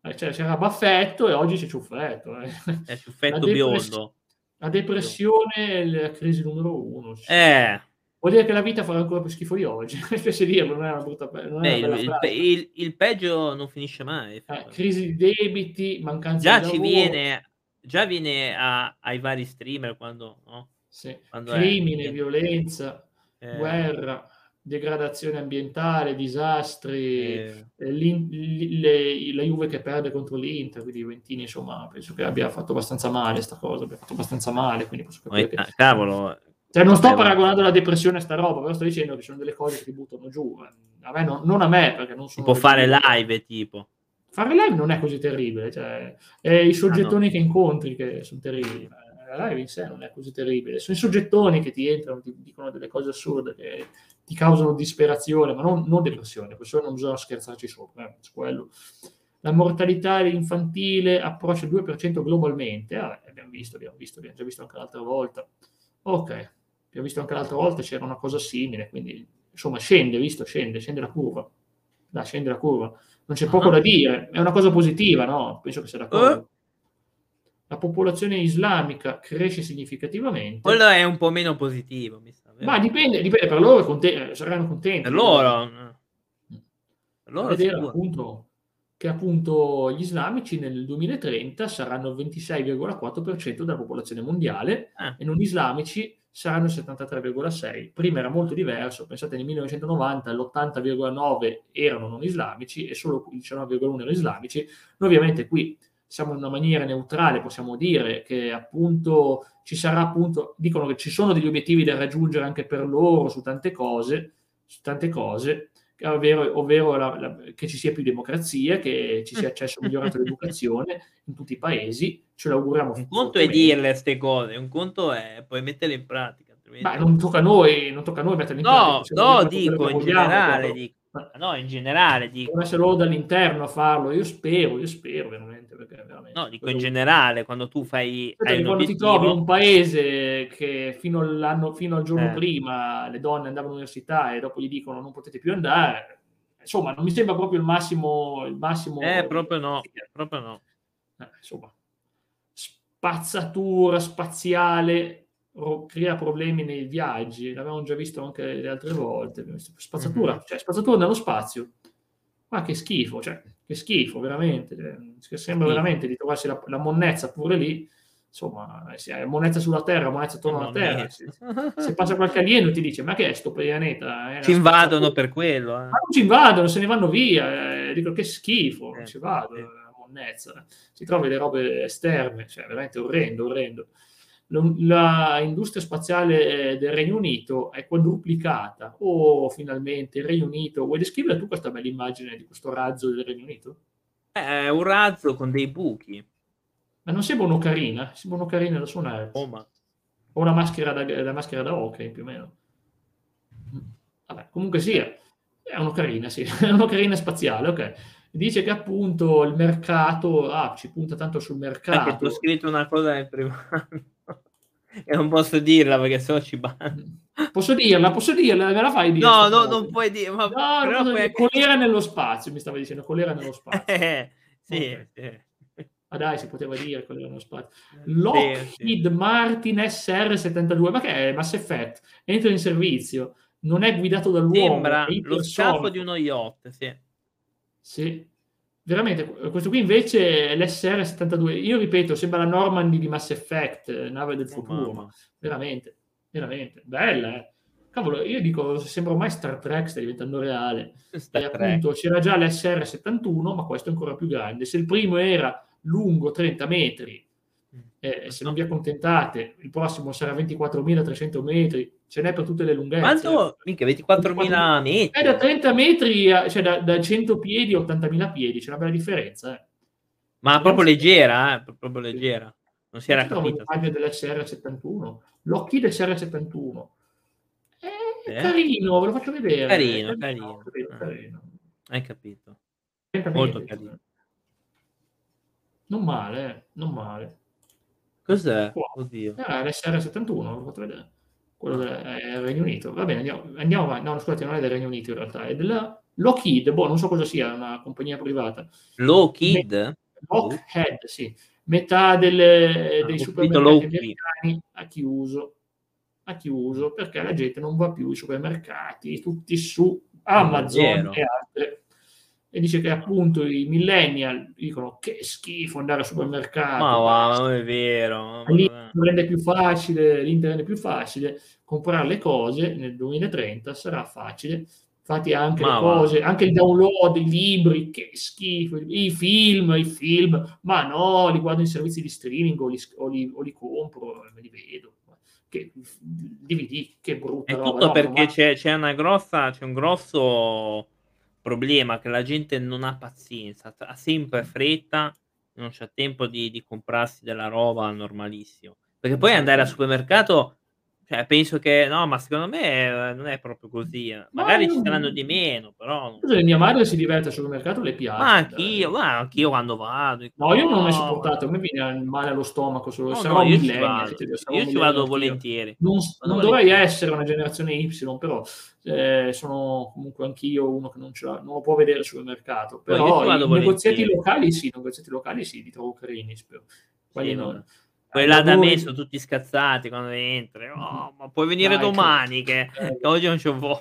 Eh, cioè, c'era baffetto e oggi c'è ciuffetto. eh. È ciuffetto La depress- biondo. La depressione è la crisi numero uno. Eh, Vuol dire che la vita farà ancora più schifo di oggi. <laughs> Mi spiace dirlo, non è una brutta non è beh, una bella il, il pe- il- peggio non finisce mai. Eh, crisi di debiti, mancanza già di ci lavoro, viene, già viene a- ai vari streamer quando, no? sì, quando è- crimine, violenza, Eh, guerra, degradazione ambientale, disastri, eh, eh, le- la Juve che perde contro l'Inter, quindi Juventini insomma penso che abbia fatto abbastanza male sta cosa, abbia fatto abbastanza male, quindi posso capire che... ah, cavolo, Cioè, non sto Eh, paragonando la depressione a sta roba, però sto dicendo che ci sono delle cose che ti buttano giù. A me non, non a me, perché non sono... può fare live tipo. Fare live non è così terribile, cioè, è i soggettoni che incontri che sono terribili. La live in sé non è così terribile, sono i soggettoni che ti entrano, ti dicono delle cose assurde che ti causano disperazione, ma non, non depressione, questo non bisogna scherzarci sopra, eh, su quello. La mortalità infantile approccia il 2% globalmente, ah, abbiamo visto, abbiamo visto, abbiamo già visto anche l'altra volta. Ok, abbiamo visto anche l'altra volta, c'era una cosa simile, quindi insomma scende, visto, scende, scende la curva. Dai, scende la curva. Non c'è poco Ah. da dire, è una cosa positiva, no? Penso che sia d'accordo. Eh? La popolazione islamica cresce significativamente. Quello è un po' meno positivo, mi sa. vero? Ma dipende, dipende, per loro è conte- eh, saranno contenti. per loro. no. Per loro vedere appunto che appunto gli islamici nel 2030 saranno il 26,4% della popolazione mondiale Ah. e non islamici saranno il 73,6%. Prima era molto diverso, pensate nel 1990 l'80,9% erano non islamici e solo il 19,1% erano islamici. Noi ovviamente qui siamo in una maniera neutrale, possiamo dire che appunto ci sarà appunto, dicono che ci sono degli obiettivi da raggiungere anche per loro su tante cose, su tante cose, ovvero, ovvero la- la- che ci sia più democrazia, che ci sia accesso migliorato all'educazione in tutti i paesi, ce l'auguriamo. Un conto è dirle queste cose, un conto è poi metterle in pratica. altrimenti- Ma non tocca a noi, non tocca a noi metterli in pratica, No, possiamo no, dire quello dico in generale, dico. Ma- No, in generale dico. Devono essere loro dall'interno a farlo, io spero, io spero veramente, perché veramente... No, dico in generale, quando tu fai un quando ti trovi in obiettivo, un paese che fino, all'anno, fino al giorno Eh. prima le donne andavano all'università e dopo gli dicono non potete più andare, insomma, non mi sembra proprio il massimo. Il massimo eh, proprio no, proprio no. Eh, insomma, spazzatura spaziale ro- crea problemi nei viaggi, l'avevamo già visto anche le altre volte. Spazzatura, Mhm. cioè spazzatura nello spazio. Ma che schifo, cioè, che schifo, veramente. cioè, che sembra veramente di trovarsi la, la monnezza pure lì. Insomma, eh, se hai monnezza sulla Terra, monnezza attorno alla Terra. Se, se passa qualche alieno ti dice, ma che è sto pianeta? È Ci invadono spazzatura." per quello. eh. Ma non ci invadono, se ne vanno via. eh, dico che schifo, non Eh, ci vado, la monnezza. Si trovi le robe esterne, cioè veramente orrendo, orrendo. Lo- La industria spaziale eh, del Regno Unito è quadruplicata. Oh, finalmente il Regno Unito. Vuoi descrivere tu questa bella immagine di questo razzo del Regno Unito? È un razzo con dei buchi. Ma non sembra un'ocarina, sembra un'ocarina da suonare. Oh, ma O una maschera da, da maschera da hockey, più o meno. Vabbè, comunque sia, è un'ocarina, sì, <laughs> è un'ocarina spaziale, ok. dice che appunto il mercato, ah, ci punta tanto sul mercato. Ho scritto una cosa nel privato e <laughs> non posso dirla perché se no ci banno. Posso dirla, posso dirla, me la fai dire? No, no, non puoi dire. Ma no, però puoi... colera nello spazio, mi stava dicendo, colera nello <laughs> spazio. Eh, sì, okay. sì. Ah dai, si poteva dire colera nello spazio. Lockheed Martin SR-72, ma che è Mass Effect? Entra in servizio, non è guidato dall'uomo. Sembra lo scafo di uno yacht, sì. Sì, veramente, questo qui invece è l'SR-72. Io ripeto, sembra la Normandy di Mass Effect, nave del oh, futuro, oh, ma veramente veramente bella. Eh. Cavolo, io dico, se sembra ormai Star Trek sta diventando reale. Star e appunto c'era già l'SR-71, ma questo è ancora più grande. Se il primo era lungo 30 metri, mm. eh, se non vi accontentate, il prossimo sarà 24.300 metri, ce n'è per tutte le lunghezze. Quanto? Mica 24.000 metri? È da 30 metri, a, cioè da, da 100 piedi a 80.000 piedi, c'è una bella differenza. Eh. Ma proprio leggera, eh? proprio leggera. Non si era capito. L'immagine dell'SR71 Lockheed SR71. È eh? carino, ve lo faccio vedere. Carino, è carino. carino, carino. Hai capito. Molto carino. Non male, non male. Cos'è? Wow. Oddio. Eh, l'SR71, lo fatto vedere. Quello del eh, Regno Unito. Va bene, andiamo, andiamo avanti. No, scusate, non è del Regno Unito in realtà, è della Lockheed, boh, non so cosa sia, una compagnia privata. Lockheed? Lockheed, sì metà delle, ah, dei supermercati americani ha chiuso, ha chiuso perché la gente non va più ai supermercati, tutti su Amazon e altre. E dice che appunto i millennial dicono che schifo andare al supermercato. Ma wow, non è vero. L'internet rende più facile, l'internet è più facile, comprare le cose nel 2030 sarà facile Infatti anche ma le cose, va. anche il download, i libri, che schifo, i film, i film, ma no, li guardo in servizi di streaming o li, o li, o li compro, me li vedo. Che DVD, che brutto. È tutto no, perché ma... c'è, c'è, una grossa, c'è un grosso problema che la gente non ha pazienza, ha sempre fretta, non c'è tempo di, di comprarsi della roba normalissimo. Perché poi andare al supermercato cioè, penso che no, ma secondo me non è proprio così. Eh. Magari ma ci saranno di meno, però. Mia madre si diverte sul mercato, le piace. Ma anch'io, ma anch'io quando vado. No, io non ho mai sopportato, a me viene male allo stomaco. Solo, no, no, io ci vado, io ci vado volentieri. Non, non dovrei essere una generazione Y, però eh, sono comunque anch'io uno che non, ce l'ha, non lo può vedere sul mercato. Però no, i negoziati locali sì, i negoziati locali sì, li trovo carini. Spero. Quelli sì, non quelli là da me sono tutti scazzati quando entri. Oh, ma puoi venire Dai, domani che, che, oggi non ci vuoi.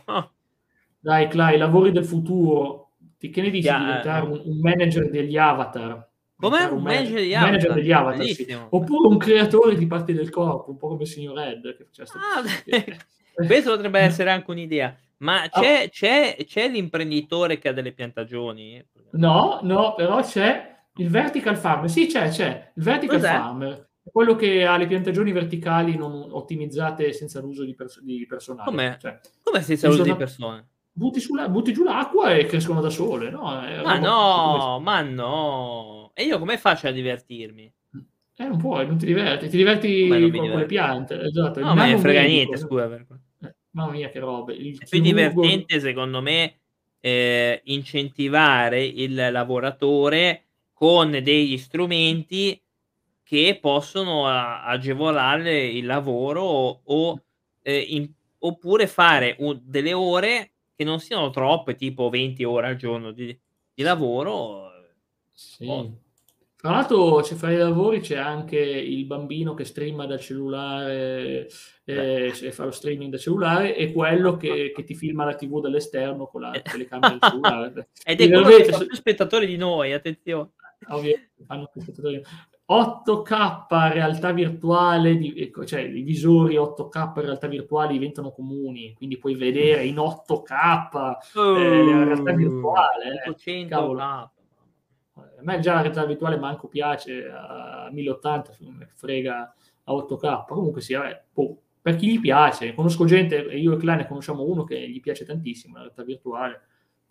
Dai, Clay, lavori del futuro. Che ne dici yeah, di diventare un, un, manager degli avatar? Come un, manager, degli avatar? Manager degli avatar sì. Oppure un creatore di parti del corpo, un po' come il signor Ed. Che ah, <laughs> questo potrebbe <laughs> essere anche un'idea. Ma ah. c'è, ah. c'è, c'è l'imprenditore che ha delle piantagioni? No, no, però c'è il vertical farmer. Sì, c'è, c'è. Il vertical Cos'è? farmer quello che ha le piantagioni verticali non ottimizzate senza l'uso di, pers- di personale. Come? Cioè, senza l'uso di persone? Butti, sulla, butti, giù l'acqua e crescono da sole, no? ma no, ma no! E io come faccio a divertirmi? Eh, non puoi, non ti diverti, ti diverti con, con, le piante, esatto. No, ma ne frega niente, scusa. Per... Eh, mamma mia, che robe. Il È più divertente, secondo me, eh, incentivare il lavoratore con degli strumenti che possono agevolare il lavoro o, o eh, in, oppure fare un, delle ore che non siano troppe, tipo 20 ore al giorno di, di lavoro. Sì. Oh. Tra l'altro, c'è fra i lavori c'è anche il bambino che streama da cellulare eh, fa lo streaming da cellulare e quello che, che ti filma la TV dall'esterno con la telecamera del cellulare. <laughs> Ed è quello che fa più spettatori di noi, attenzione. Ovviamente, fanno più spettatori. 8K realtà virtuale, ecco, cioè i visori 8K realtà virtuale diventano comuni, quindi puoi vedere in 8K oh, eh, la realtà virtuale. Eh. A me già la realtà virtuale manco piace a 1080, frega a 8K. Comunque sì, vabbè, boh, per chi gli piace, conosco gente, io e Klein conosciamo uno che gli piace tantissimo la realtà virtuale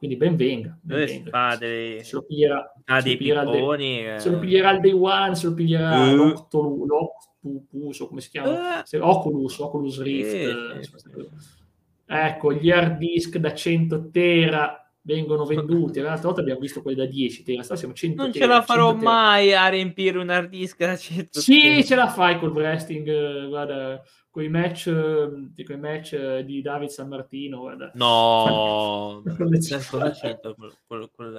quindi ben venga. Ben venga. Dei, se lo piglierà, ah, se, dei piglierà pipponi, day, eh. se lo piglierà il day one, se lo piglierà uh. l'Octopus, o come si chiama? Uh. Se, Oculus, Oculus Rift. Uh. Ecco, gli hard disk da 100 tera vengono venduti. L'altra volta abbiamo visto quelli da 10 tera, siamo 100 Non ce la farò 100 tera. mai a riempire un hard disk da 100 Sì, tera. ce la fai col wrestling, eh, guarda, quei match, eh, di quei match eh, di David San Martino, guarda. No, <laughs> Eh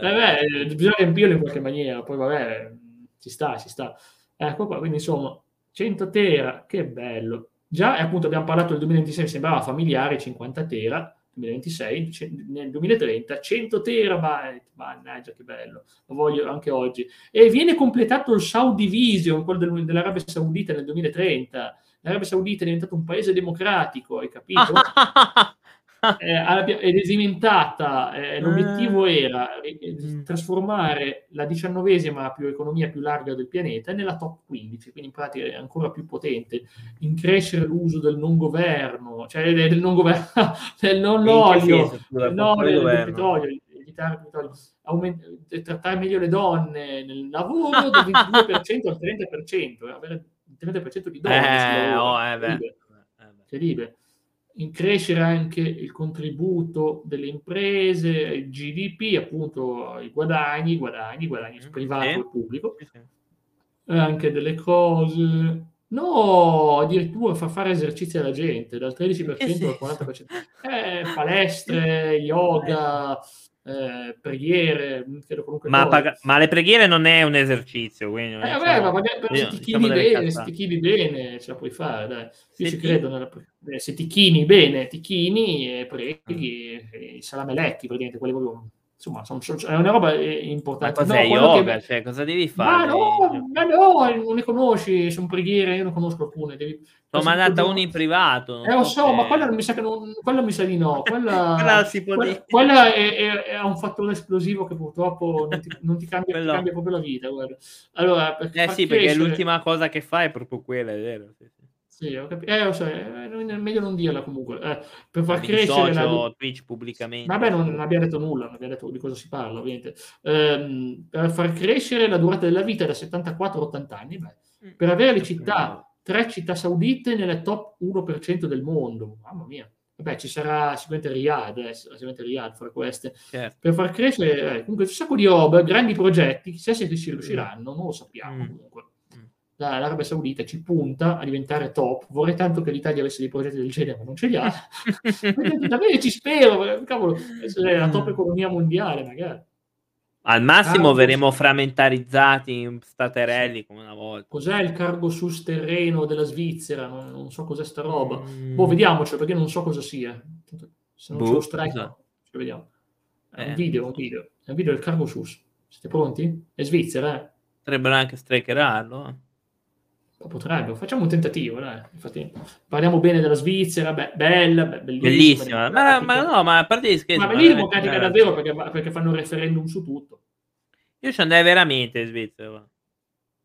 beh, eh, bisogna riempirlo in qualche maniera, poi vabbè, ci sta, ci sta. Ecco qua, quindi insomma, 100 tera, che bello. Già, e appunto abbiamo parlato del 2026, sembrava familiare, 50 tera, 2026, ce- nel 2030, 100 terabyte, mannaggia che bello, lo voglio anche oggi. E viene completato il Saudi Vision, quello del- dell'Arabia Saudita nel 2030. L'Arabia Saudita è diventato un paese democratico, hai capito? <laughs> <laughs> Eh, è diventata, eh, l'obiettivo era eh, eh, Mm. trasformare la diciannovesima più economia più larga del pianeta nella top 15, quindi in pratica è ancora più potente, in crescere l'uso del non governo, cioè del non governo, <laughs> del non l'olio, del, del petrolio, evitare il petrolio, aument- eh, trattare meglio le donne nel lavoro dal 22% al 30%, eh, avere il 30% di donne Eh, oh, eh, beh. incredibile Eh, In crescere anche il contributo delle imprese, il GDP, appunto i guadagni, guadagni, guadagni Mm, privato e pubblico, e anche delle cose. No, addirittura fa fare esercizi alla gente dal 13% al 40%. <laughs> Eh, palestre, yoga, eh, preghiere, Ma, paga- ma le preghiere non è un esercizio, quindi Eh, vabbè, ma magari- però se ti diciamo chini bene, se ti chini bene, ce la puoi fare, dai. Io Se ci ti- credo nella pre- eh, se ti chini bene, ti chini e preghi, e, i salameletti, praticamente, quelli proprio, insomma, sono- è una roba eh, Ma importante. cos'è No, quello che- yoga? Cioè, cosa devi Ma fare? no, ma no, non le conosci, sono preghiere, io non conosco alcune. Devi... Mandata giorno- una in privato. Eh, lo so se- ma quella mi sa che non, quella mi sa di no. <laughs> Quella, Quella si può quella- quella è, è- è un fattore esplosivo che purtroppo non ti, non ti cambia, ti cambia proprio la vita. Guarda. Allora, per Eh sì, perché crescere- l'ultima cosa che fa è proprio quella, è vero. Sì, sì. Sì, ho capito. Eh, lo so, eh, è meglio non dirla comunque. Eh, per far crescere la... Twitch pubblicamente. Vabbè, non, non abbiamo detto nulla, non abbiamo detto di cosa si parla, ovviamente. Ehm, per far crescere la durata della vita da 74 a 80 anni, beh, Mm. per avere le città, tre città saudite nelle top 1% del mondo. Mamma mia. Vabbè, ci sarà sicuramente Riyadh, eh, sicuramente Riyadh fra queste. Certo. Per far crescere, eh, comunque, c'è un sacco di roba, grandi progetti, chissà se ci riusciranno, non lo sappiamo Mm. comunque. Mm. La- L'Arabia Saudita ci punta a diventare top. Vorrei tanto che l'Italia avesse dei progetti del genere, ma non ce li ha. <laughs> Davvero ci spero, eh, cavolo, essere la top economia mondiale, magari. Al massimo Ah, verremo frammentarizzati in staterelli come una volta. Cos'è il cargo sus terreno della Svizzera? Non, non so cos'è sta roba. Mm. Boh, vediamocelo perché non so cosa sia. Se non Boh, ce lo strike, esatto. ci vediamo. È Eh. un video, un video. È un video del cargo sus. Siete pronti? È Svizzera, eh? Potrebbero anche strikerarlo. Eh. Potrebbe, facciamo un tentativo, dai. Infatti, parliamo bene della Svizzera, beh, bella, be- bellissima. Bellissima. Ma, ma no, ma a parte gli scherzi. Ma lì democratica bella. davvero perché, perché fanno il referendum su tutto. Io ci andai veramente in Svizzera.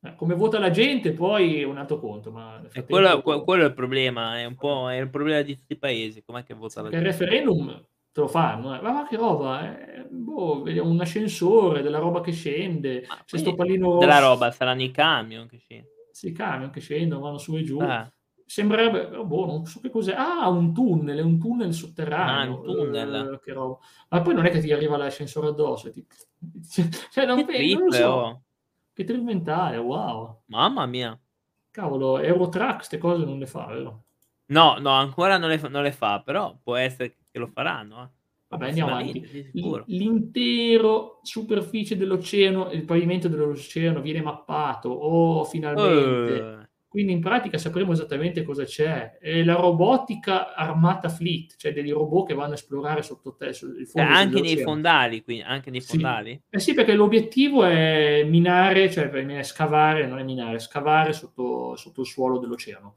Eh, Come vota la gente poi è un altro conto, ma E frattempo- quello, que- quello è il problema. È un po' è il problema di tutti i paesi. Com'è che vota la Perché il gente? referendum te lo fanno, eh. ma, ma che roba, eh? boh, vediamo un ascensore, della roba che scende, c'è sto pallino Della roba, saranno i camion che ci. Sì, camion che scendono, vanno su e giù. Ah, Sembrerebbe, oh, boh, non so che cos'è. Ah, un tunnel, è un tunnel sotterraneo. Ah, un tunnel. Eh, che roba. Ma poi non è che ti arriva l'ascensore addosso, è tipo... <laughs> cioè, non, che pe- non lo trip, so. oh. Che trip mentale, wow. Mamma mia. Cavolo, Eurotrack queste cose non le fa, vero? No, no, ancora non le, fa, non le fa, però può essere che lo faranno. eh. Vabbè, andiamo avanti. sì, L'intero superficie dell'oceano, il pavimento dell'oceano viene mappato. Oh, finalmente. Eh, Quindi in pratica sapremo esattamente cosa c'è. È la robotica armata fleet, cioè degli robot che vanno a esplorare sotto te, sul il cioè, fondo anche nei fondali, quindi anche nei Sì. fondali. Eh sì, perché l'obiettivo è minare, cioè per- scavare, non è minare, scavare sotto, sotto il suolo dell'oceano.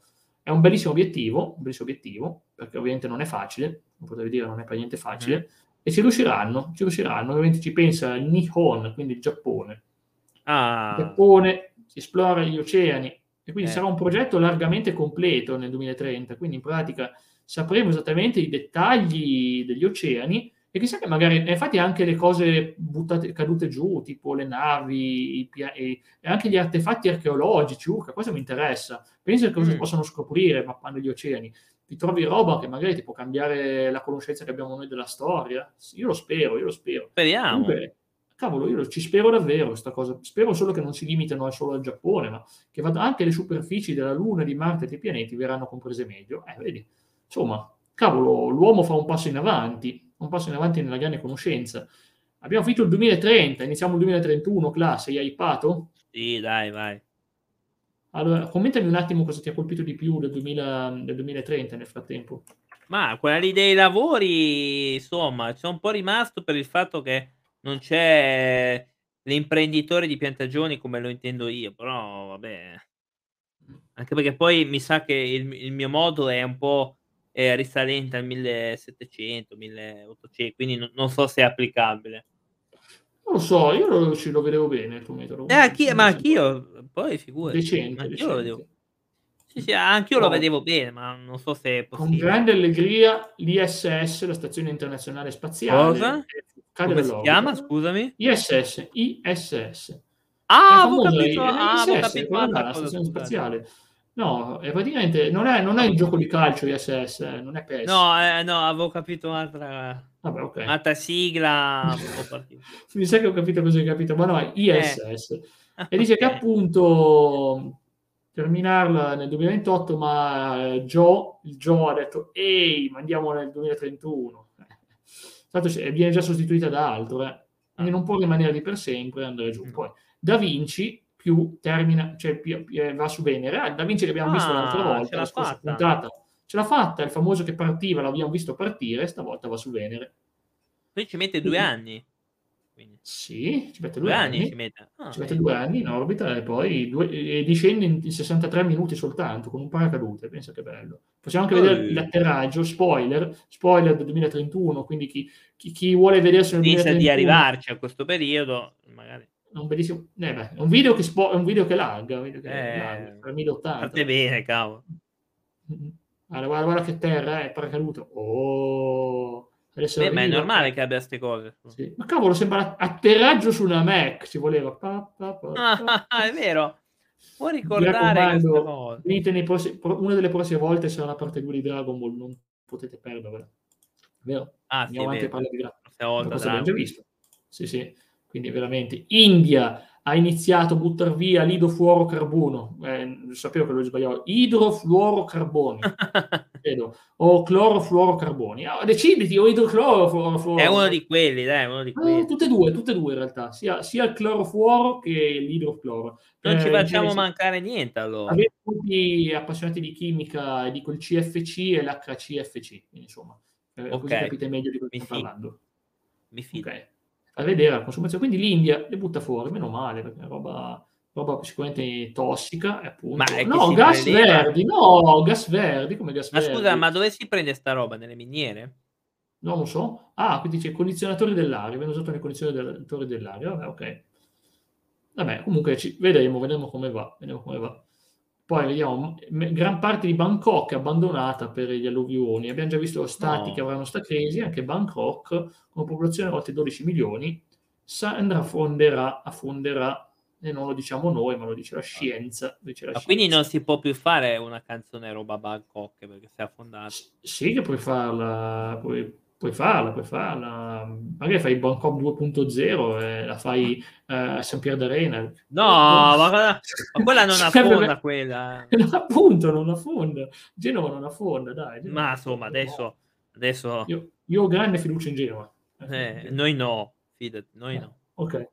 È un bellissimo obiettivo, un bellissimo obiettivo, perché ovviamente non è facile, come potevi dire, non è per niente facile, Mm-hmm. e ci riusciranno, ci riusciranno. Ovviamente ci pensa il Nihon, quindi il Giappone. Il Ah, Giappone si esplora gli oceani e quindi Eh. sarà un progetto largamente completo nel 2030, quindi in pratica sapremo esattamente i dettagli degli oceani e chissà che magari, e infatti anche le cose buttate, cadute giù, tipo le navi, pia- e, anche gli artefatti archeologici, uh, cosa mi interessa. Penso che cosa Mm. possono scoprire mappando gli oceani. ti trovi roba che magari ti può cambiare la conoscenza che abbiamo noi della storia. Io lo spero, io lo spero. Speriamo. Comunque, cavolo, io ci spero davvero questa cosa. Spero solo che non si limitino solo al Giappone, ma che vada anche le superfici della Luna, di Marte e dei pianeti verranno comprese meglio. Eh, vedi, insomma, cavolo, l'uomo fa un passo in avanti, un passo in avanti nella grande conoscenza. Abbiamo finito il 2030, iniziamo il 2031, classe, hai hypato? Sì, dai, vai. Allora, commentami un attimo cosa ti ha colpito di più del, 2000, del 2030 nel frattempo. Ma quella lì dei lavori, insomma, c'è un po' rimasto per il fatto che non c'è l'imprenditore di piantagioni come lo intendo io, però vabbè. Anche perché poi mi sa che il, il mio modo è un po' eh, risalente al 1700, 1800, quindi non, non so se è applicabile. Non lo so, io lo, ci lo vedevo bene il tuo metodo. Eh, anch'io, ma anch'io, poi figurati. Decente, anch'io decente. lo vedevo. Sì, sì, anch'io Oh. lo vedevo bene, ma non so se è Con possibile. grande allegria l'ISS, la Stazione Internazionale Spaziale, Cosa? eh, cade Come si chiama, scusami? ISS, ISS. Ah, È avevo famosa, capito, è ah, avevo capito la stazione scusate. No, è praticamente non è, non è il gioco di calcio ISS, eh, non è PES. No, eh, no, avevo capito un'altra, Vabbè, ok. un'altra sigla. <laughs> Mi sa che ho capito cosa hai capito, ma no, è ISS. Eh. E dice che Ok. appunto terminarla nel 2028, ma eh, Joe, il Joe ha detto, ehi, ma andiamo nel 2031. Tanto c'è- viene già sostituita da altro, eh. quindi non può rimanere lì per sempre e andare giù. Mm. Poi Da Vinci più termina, cioè più- più- eh, va su Venere. Ah, Da Vinci che abbiamo visto Ah, l'altra volta, la scorsa fatta. puntata, ce l'ha fatta, il famoso che partiva, l'abbiamo visto partire, stavolta va su Venere. Poi ci mette due anni. Quindi, Sì, ci mette due, due anni. anni ci mette. Ah, Ci mette due anni in orbita e poi due- e discende in, in 63 minuti soltanto con un paracadute. Pensa che bello. Possiamo anche Oh. vedere l'atterraggio. Spoiler, spoiler del 2031. Quindi chi, chi- chi vuole vedersi nel Pensa 2031 di arrivarci a questo periodo, magari. Un bellissimo. eh beh, un video che, spo- è un video che larga. un video che Eh, larga, per 1080. Parte bene, cavolo. Mm. Guarda, guarda, guarda che terra, è paracaduto. Oh, adesso Beh, ma è normale che abbia queste cose. Sì. Ma cavolo, sembra atterraggio su una Mac. Ci voleva. Pa, pa, pa, pa. Ah, è vero. Puoi ricordare raccomando, queste cose. venite nei prossi- pro- una delle prossime volte sarà la parte 2 di Dragon Ball, non potete perdervela. Vero? Ah, sì, Andiamo è avanti e parla di Dragon l'abbiamo già visto. Sì, sì. Quindi veramente India ha iniziato a buttare via l'idrofluorocarbono. Eh, sapevo che lo sbagliavo. Idrofluorocarboni, <laughs> credo. O clorofluorocarboni. Ah, deciditi, o idroclorofluorocarboni. È uno di quelli, dai, uno di Eh, quelli. tutte e due, tutte e due in realtà, sia, sia il clorofluoro che l'idrofluoro. Non ci Eh, facciamo se- mancare niente allora. Avete tutti appassionati di chimica, dico il CFC e l'HCFC, quindi insomma, eh, così Ok. capite meglio di cosa sto parlando. Mi fido. Ok. A vedere la consumazione. Quindi l'India le butta fuori, meno male, perché è roba, roba sicuramente tossica, appunto. Ma è no, gas prendeva- verdi, no, gas verdi, come gas Ma verdi. scusa, ma dove si prende sta roba? Nelle miniere? Non lo so. Ah, quindi c'è condizionatori dell'aria, viene usato nei condizionatori dell'aria, vabbè, ok. Vabbè, comunque ci, vedremo, vedremo come va, vedremo come va. Poi vediamo, gran parte di Bangkok è abbandonata per gli alluvioni. Abbiamo già visto stati No. che avranno sta crisi, anche Bangkok, con una popolazione a volte 12 milioni, andrà affonderà, affonderà, e non lo diciamo noi, ma lo dice la scienza. Dice la Ma quindi scienza. non si può più fare una canzone roba Bangkok perché si è affondata. S- Sì, che puoi farla, puoi, puoi farla, puoi farla. Magari fai Bangkok 2.0 e la fai eh, a San Pier d'Arena. No, ma, ma quella non <laughs> affonda quella. <laughs> Appunto, non affonda. Genova non affonda, dai. Genova Ma insomma, adesso, adesso. Io, io ho grande fiducia in Genova. eh, noi no, fidati, noi no. Ok.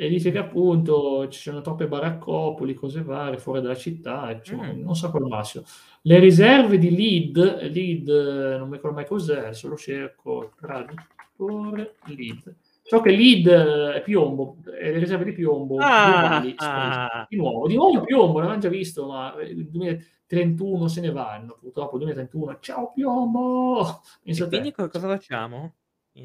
E dice che appunto ci sono troppe baraccopoli, cose varie fuori dalla città, insomma, Mm. non so al massimo. Le riserve di lead, lead, eh, non mi ricordo mai cos'è, adesso lo cerco, traduttore, lead. So che lead eh, è piombo, e le riserve di piombo Ah, globali, ah. di nuovo, di nuovo piombo, l'avevamo già visto, ma il 2031 se ne vanno, purtroppo 2031, ciao piombo! E quindi co- cosa facciamo?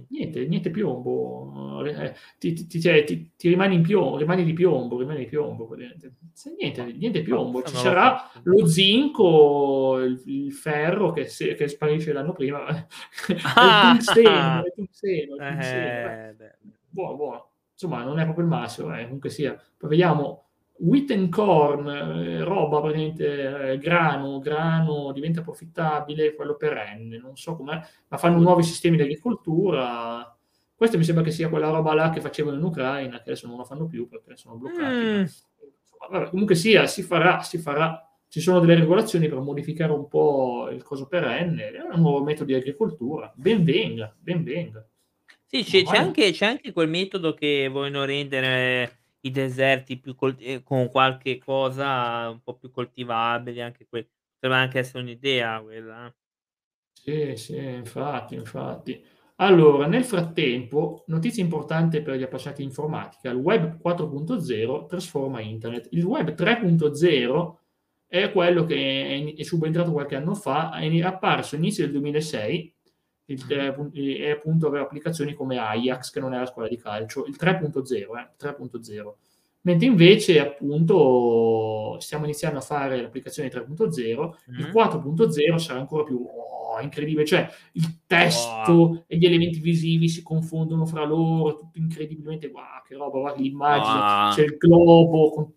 Niente, niente piombo, eh, ti, ti- ti- cioè, ti- ti rimani in piombo, rimani di piombo, rimani di piombo. Niente, niente piombo, ci sarà lo zinco, il, il ferro che, se- che sparisce l'anno prima, <laughs> il Ah! tungsteno, il tungsteno, il tungsteno, eh. Eh, beh. buono, buono. Insomma, non è proprio il massimo, eh, comunque sia. Poi vediamo wheat and corn, eh, roba praticamente eh, grano, grano diventa profittabile, quello perenne, non so com'è, ma fanno nuovi sistemi di agricoltura. Questo mi sembra che sia quella roba là che facevano in Ucraina, che adesso non lo fanno più perché sono bloccati. Mm. Vabbè, comunque sia, si farà, si farà. Ci sono delle regolazioni per modificare un po' il coso perenne, è un nuovo metodo di agricoltura. Ben venga, ben venga. Sì, c'è, c'è anche, c'è anche quel metodo che vogliono rendere i deserti più col- eh, con qualche cosa un po' più coltivabili, anche que- potrebbe anche essere un'idea quella. Sì, sì, infatti, infatti. Allora, nel frattempo, notizia importante per gli appassionati di informatica, il web 4.0 trasforma internet. Il web 3.0 è quello che è, subentrato qualche anno fa, è apparso all'inizio del 2006 il, e appunto aveva applicazioni come Ajax, che non è la scuola di calcio, il 3.0, eh, 3.0. Mentre invece, appunto, stiamo iniziando a fare l'applicazione 3.0, mm. il 4.0 sarà ancora più oh, incredibile, cioè il testo wow. e gli elementi visivi si confondono fra loro, tutto incredibilmente, wow, che roba, guarda l'immagine, wow. c'è il globo con,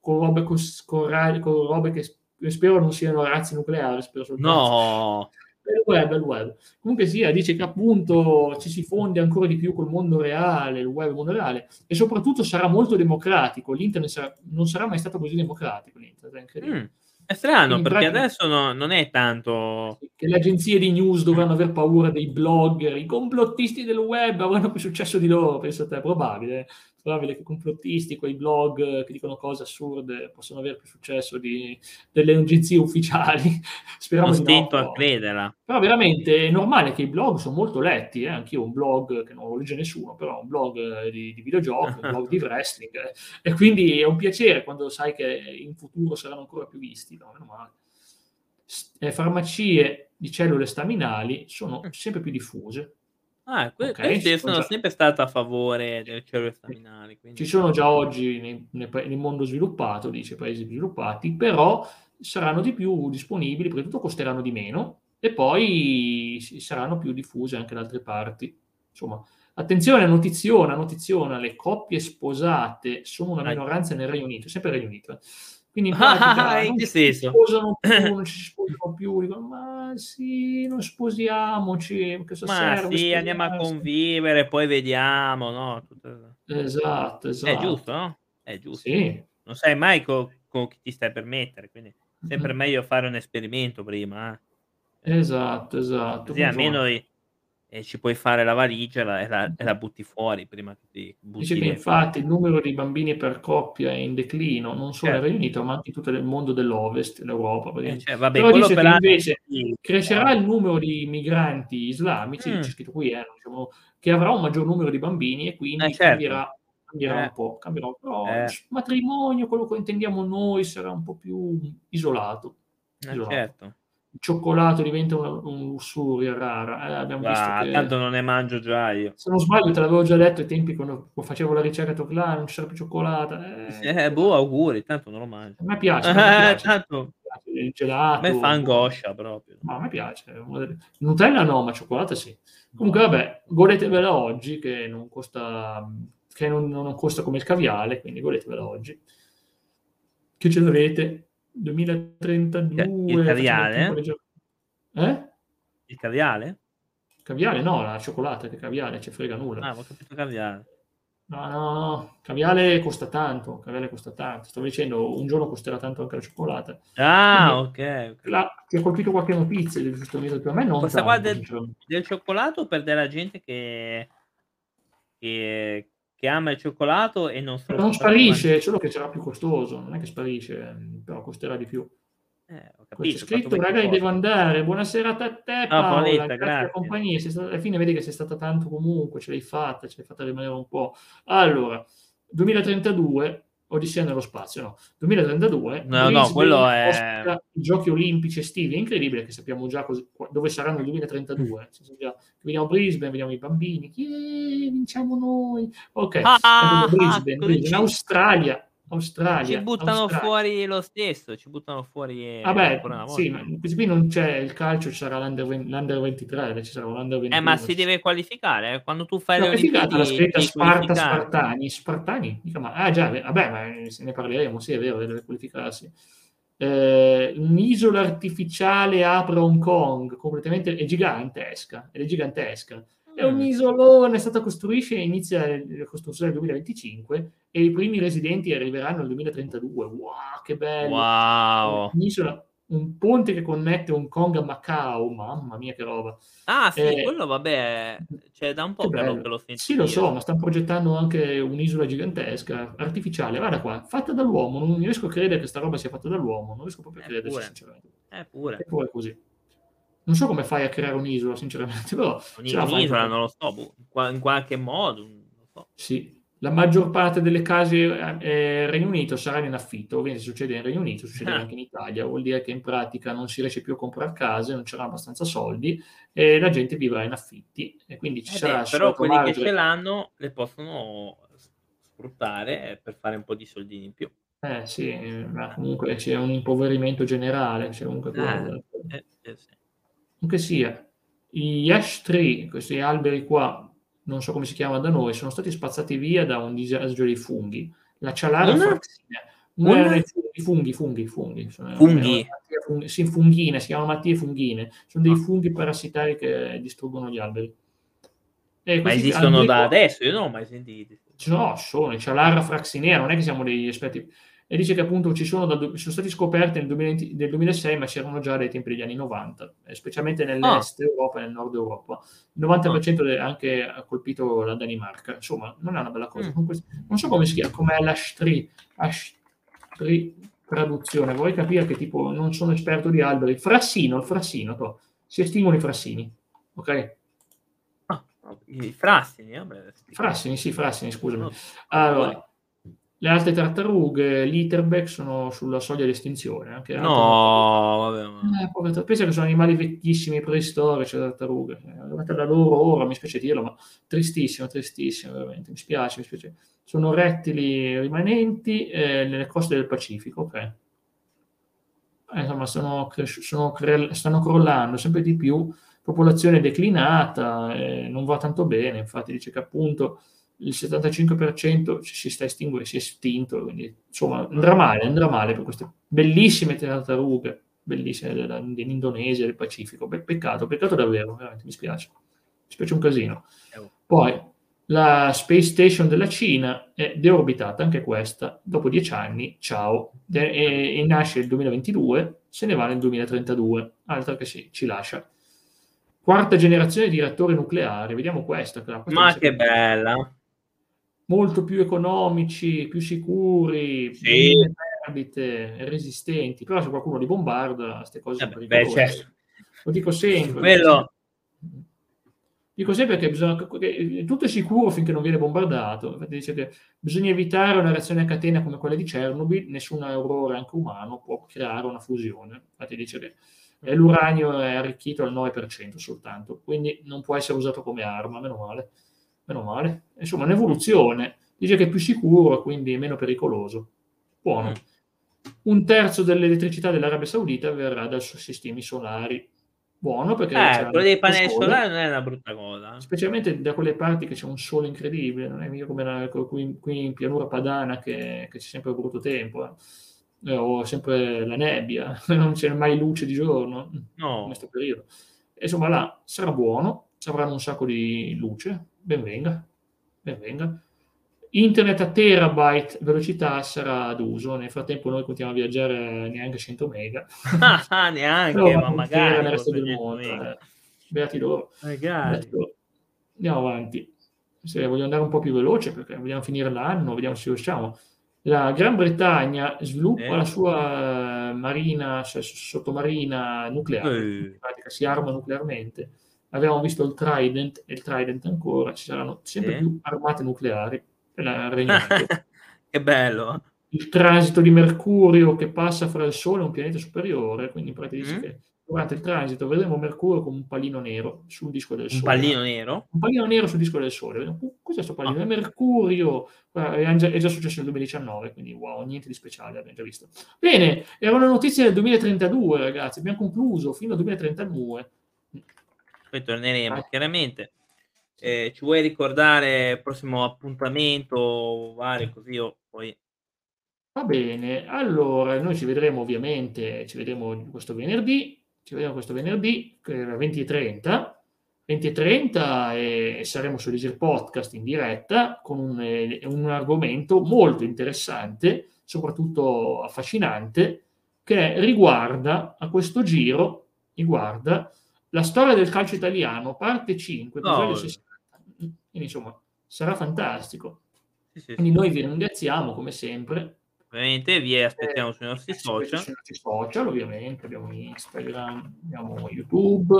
con robe, con, con, con robe che spero non siano razzi nucleari, spero soltanto. No! Bel web, bel web. Comunque sia, dice che appunto ci si fonde ancora di più col mondo reale, il web il mondo reale, e soprattutto sarà molto democratico. L'internet sarà, non sarà mai stato così democratico. L'internet, è, mm, è strano, Quindi, perché adesso no, non è tanto... Che le agenzie di news dovranno aver paura dei blogger, i complottisti del web avranno più successo di loro, penso a te, probabile probabile che complottisti, quei blog che dicono cose assurde, possono avere più successo di, delle agenzie <laughs> ufficiali. Speriamo non di no. a crederla. Però veramente è normale che i blog sono molto letti, eh? anch'io ho un blog che non lo legge nessuno, però un blog di, di videogiochi, un blog di <laughs> wrestling, eh? e quindi è un piacere quando sai che in futuro saranno ancora più visti, no? Meno male. Eh, farmacie di cellule staminali sono mm. sempre più diffuse Ah, que okay, questi sono già... sempre stato a favore del cellule staminali. Quindi... Ci sono già oggi nel, nel, mondo sviluppato, dice paesi sviluppati, però saranno di più disponibili, perché tutto costeranno di meno e poi saranno più diffuse anche da altre parti. Insomma, attenzione, notiziona, notiziona, le coppie sposate sono una minoranza nel Regno Unito, sempre il Regno Unito. Quindi in pratica ah, in non, ci si sposano più, <laughs> non ci sposano più, dicono ma sì, non sposiamoci, cosa ma serve? sì, andiamo a convivere, poi vediamo, no? Esatto, esatto. È giusto, no? È giusto. Sì. Non sai mai con co chi ti stai per mettere, quindi è sempre mm-hmm. meglio fare un esperimento prima. Eh? Esatto, esatto. Così almeno... I e ci puoi fare la valigia e la, e la, e la butti fuori prima che ti butti Dice infatti il numero di bambini per coppia è in declino, non solo certo. nel Regno Unito, ma anche in tutto il mondo dell'Ovest, l'Europa. Eh, cioè, vabbè, Però dice che invece sì. crescerà il numero di migranti islamici, mm. c'è scritto qui, eh, diciamo, che avrà un maggior numero di bambini e quindi eh, certo. cambierà, cambierà eh. un po'. Cambierà, però il eh. matrimonio, quello che intendiamo noi, sarà un po' più isolato. Eh, isolato. certo il cioccolato diventa un, un lussuria rara. Eh, abbiamo ah, visto che, tanto non ne mangio già io. Se non sbaglio, te l'avevo già detto ai tempi quando facevo la ricerca, là, non c'era più cioccolato. Eh, eh, boh, auguri, tanto non lo mangio. A me piace. A me piace, tanto... il gelato. A me fa angoscia proprio. No, a me piace. Nutella no, ma cioccolata sì. Comunque, vabbè, godetevela oggi, che non costa, che non, non costa come il caviale, quindi godetevela oggi. Che ce l'avete? 2032. Il caviale? Eh? Il caviale? Caviale no, la cioccolata che caviale, ci frega nulla. Ah, ho capito caviale. No, no, no, caviale costa tanto, caviale costa tanto. Stavo dicendo, un giorno costerà tanto anche la cioccolata. Ah, Quindi, ok. La, ti ha colpito qualche notizia giustamente per me non Questa qua del, del, cioccolato per della gente che, che, che ama il cioccolato e non non sparisce, solo che sarà più costoso, non è che sparisce, però costerà di più. Eh, capito, C'è scritto, ragazzi, devo andare. Buonasera a te, Paola. No, Paoletta, grazie. Compagnia. Stata, alla fine vedi che sei stata tanto comunque, ce l'hai fatta, ce l'hai fatta rimanere un po'. Allora, 2032, Odissea nello spazio, no. 2032, no, no, quello è... I giochi olimpici estivi, è incredibile che sappiamo già cos- dove saranno nel 2032. Già, vediamo Brisbane, vediamo i bambini, yeah, vinciamo noi. Ok, ah, Brisbane, Brisbane. in Australia, Australia. Ci buttano Australia. fuori lo stesso, ci buttano fuori Vabbè, una sì, ma qui non c'è il calcio, ci sarà l'under, l'under 23, ci sarà l'under 21. Eh, ma si deve qualificare, eh, quando tu fai No, le figata la Olimpiadi scritta Sparta. Spartani, Spartani, mica ma- ah già, vabbè, ma se ne parleremo, sì è vero, deve qualificarsi. Eh, un'isola artificiale apre Hong Kong, completamente, è gigantesca, ed è gigantesca. È un Mm. isolone, è stata costruisce, inizia la costruzione nel 2025 e i primi residenti arriveranno nel 2032. Wow, che bello! Wow. Un'isola, un ponte che connette Hong Kong a Macao, mamma mia che roba. Ah sì, Eh, quello vabbè, cioè da un po' che che lo sento Sì, lo so, ma stanno progettando anche un'isola gigantesca, artificiale. Guarda qua, fatta dall'uomo. Non riesco a credere che sta roba sia fatta dall'uomo. Non riesco proprio a crederci, Eppure, sinceramente. eppure. Eppure è così. Non so come fai a creare un'isola, sinceramente, però Ogni-. Un'isola, non lo so, boh, in qua- in qualche modo, so. Sì, la maggior parte delle case eh, Regno Unito saranno in affitto, quindi se succede in Regno Unito, succede Ah. anche in Italia, vuol dire che in pratica non si riesce più a comprare case, non c'erano abbastanza soldi e la gente vivrà in affitti e quindi ci Eh sarà beh, però quelli che margine- ce l'hanno le possono sfruttare per fare un po' di soldini in più. Eh sì, ma comunque c'è un impoverimento generale, c'è comunque quello. Eh, eh, sì. Comunque sia, gli ash tree, questi alberi qua, non so come si chiamano da noi, sono stati spazzati via da un disagio dei funghi. La cialara Una? fraxina. Una dei funghi, funghi, funghi. Funghi? malattie fung- Sì, funghine, si chiamano malattie funghine. Sono dei funghi parassitari che distruggono gli alberi. E Ma esistono da qua- adesso? Io non ho mai sentiti. No, sono i cialara fraxinea, non è che siamo degli esperti. E dice che appunto ci sono, da- sono stati scoperti nel, 2020 nel 2006, ma c'erano già dai tempi degli anni 90, eh, specialmente nell'est Europa e nel nord Europa. Il 90% è anche ha colpito la Danimarca. Insomma, non è una bella cosa. Mm. Non so come si chiama, com'è l'ashtri, ashtri traduzione. Vorrei capire che tipo, non sono esperto di alberi. Frassino, il frassino, to. si estinguono i frassini. Ok? Ah, I frassini, vabbè. Frassini, sì, frassini, scusami. Allora, le altre tartarughe, l'Itterbeck sono sulla soglia di estinzione. Anche No, vabbè, ma... Eh, pensa che sono animali vecchissimi, preistorici, le tartarughe. È arrivata la loro ora, mi spiace dirlo, ma tristissimo, tristissimo, veramente. Mi spiace, mi spiace. Sono rettili rimanenti eh, nelle coste del Pacifico, ok? Eh, insomma, sono sono cre- stanno crollando sempre di più, popolazione declinata, eh, non va tanto bene, infatti dice che appunto il 75% ci- si sta estinguendo, si è estinto, quindi insomma andrà male, andrà male per queste bellissime tartarughe, bellissime dell'Indonesia, del Pacifico, Pe- peccato, peccato davvero, veramente mi spiace, mi spiace un casino. Poi la Space Station della Cina è deorbitata anche questa, dopo dieci anni, ciao, e, e nasce nel 2022, se ne va nel 2032, altro che si, ci lascia. Quarta generazione di reattori nucleari, vediamo questa. questa Ma che bella. Molto più economici, più sicuri, Sì. meno perdite, resistenti, però se qualcuno li bombarda, queste cose sono Eh beh, pericolose. certo. Lo dico sempre. Quello- Dico sempre che, bisogna, che tutto è sicuro finché non viene bombardato. Infatti dice che bisogna evitare una reazione a catena come quella di Chernobyl, nessun errore anche umano può creare una fusione. Infatti dice che eh, l'uranio è arricchito al 9% soltanto, quindi non può essere usato come arma, meno male. Meno male. Insomma, un'evoluzione. Dice che è più sicuro quindi meno pericoloso. Buono. Un terzo dell'elettricità dell'Arabia Saudita verrà dai suoi sistemi solari. Buono perché Eh, quello dei pannelli solari non è una brutta cosa. specialmente da quelle parti che c'è un sole incredibile, non è mica come la- qui, qui in pianura padana che, che c'è sempre brutto tempo, eh. Eh, o sempre la nebbia, <laughs> non c'è mai luce di giorno in No. questo periodo. Insomma, là sarà buono, ci avranno un sacco di luce, ben venga, ben venga. Internet a terabyte velocità sarà d'uso, nel frattempo noi continuiamo a viaggiare neanche 100 mega. Ah, neanche, Però ma magari. nel resto del 400 mondo. eh. Beati loro. Magari. Adesso andiamo avanti. Se voglio andare un po' più veloce, perché vogliamo finire l'anno, vediamo se riusciamo. La Gran Bretagna sviluppa Eh. la sua marina, s- sottomarina nucleare, Eh. in pratica si arma nuclearmente. Abbiamo visto il Trident e il Trident ancora, ci saranno sempre Sì. più armate nucleari il Regno Unito. che bello. il transito di Mercurio che passa fra il Sole e un pianeta superiore, quindi in pratica dice Mm. che durante il transito vedremo Mercurio come un pallino nero sul disco del Un Sole. pallino nero? Un pallino nero sul disco del Sole. Vedremo, "Uh, Cos'è questo pallino? Ah. È Mercurio. È già, è già successo nel 2019, quindi wow, niente di speciale, abbiamo già visto. Bene, era una notizia del 2032, ragazzi. Abbiamo concluso fino al 2032. Poi torneremo, Ah. chiaramente. Eh, ci vuoi ricordare il prossimo appuntamento, vari così io poi Va bene, allora noi ci vedremo ovviamente, ci vedremo questo venerdì, ci vediamo questo venerdì, che è 20.30, 20.30 e saremo su Leisure Podcast in diretta con un, eh, un argomento molto interessante, soprattutto affascinante, che riguarda a questo giro, riguarda la storia del calcio italiano, parte 5, episodio No. 60. Quindi insomma sarà fantastico. sì, sì, Quindi noi vi ringraziamo come sempre. ovviamente vi aspettiamo sui nostri Eh, social. sui nostri social, ovviamente, abbiamo Instagram, abbiamo YouTube,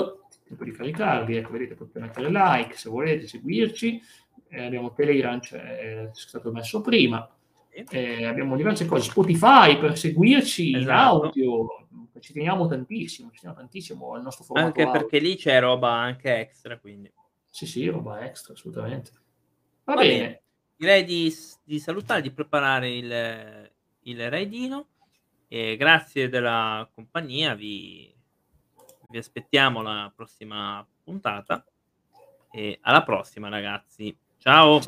tempo di caricarvi, ecco, vedete, potete mettere like se volete seguirci, Eh, abbiamo Telegram, cioè, è stato messo prima. Eh, abbiamo diverse cose, Spotify per seguirci in Esatto. audio, ci teniamo tantissimo, ci teniamo tantissimo al nostro formato Anche audio. perché lì c'è roba anche extra, quindi. Sì, sì, roba extra, assolutamente. Va, Va bene. bene. Direi di, di salutare, di preparare il, il raidino. E grazie della compagnia, vi, vi aspettiamo alla prossima puntata. E alla prossima, ragazzi. Ciao!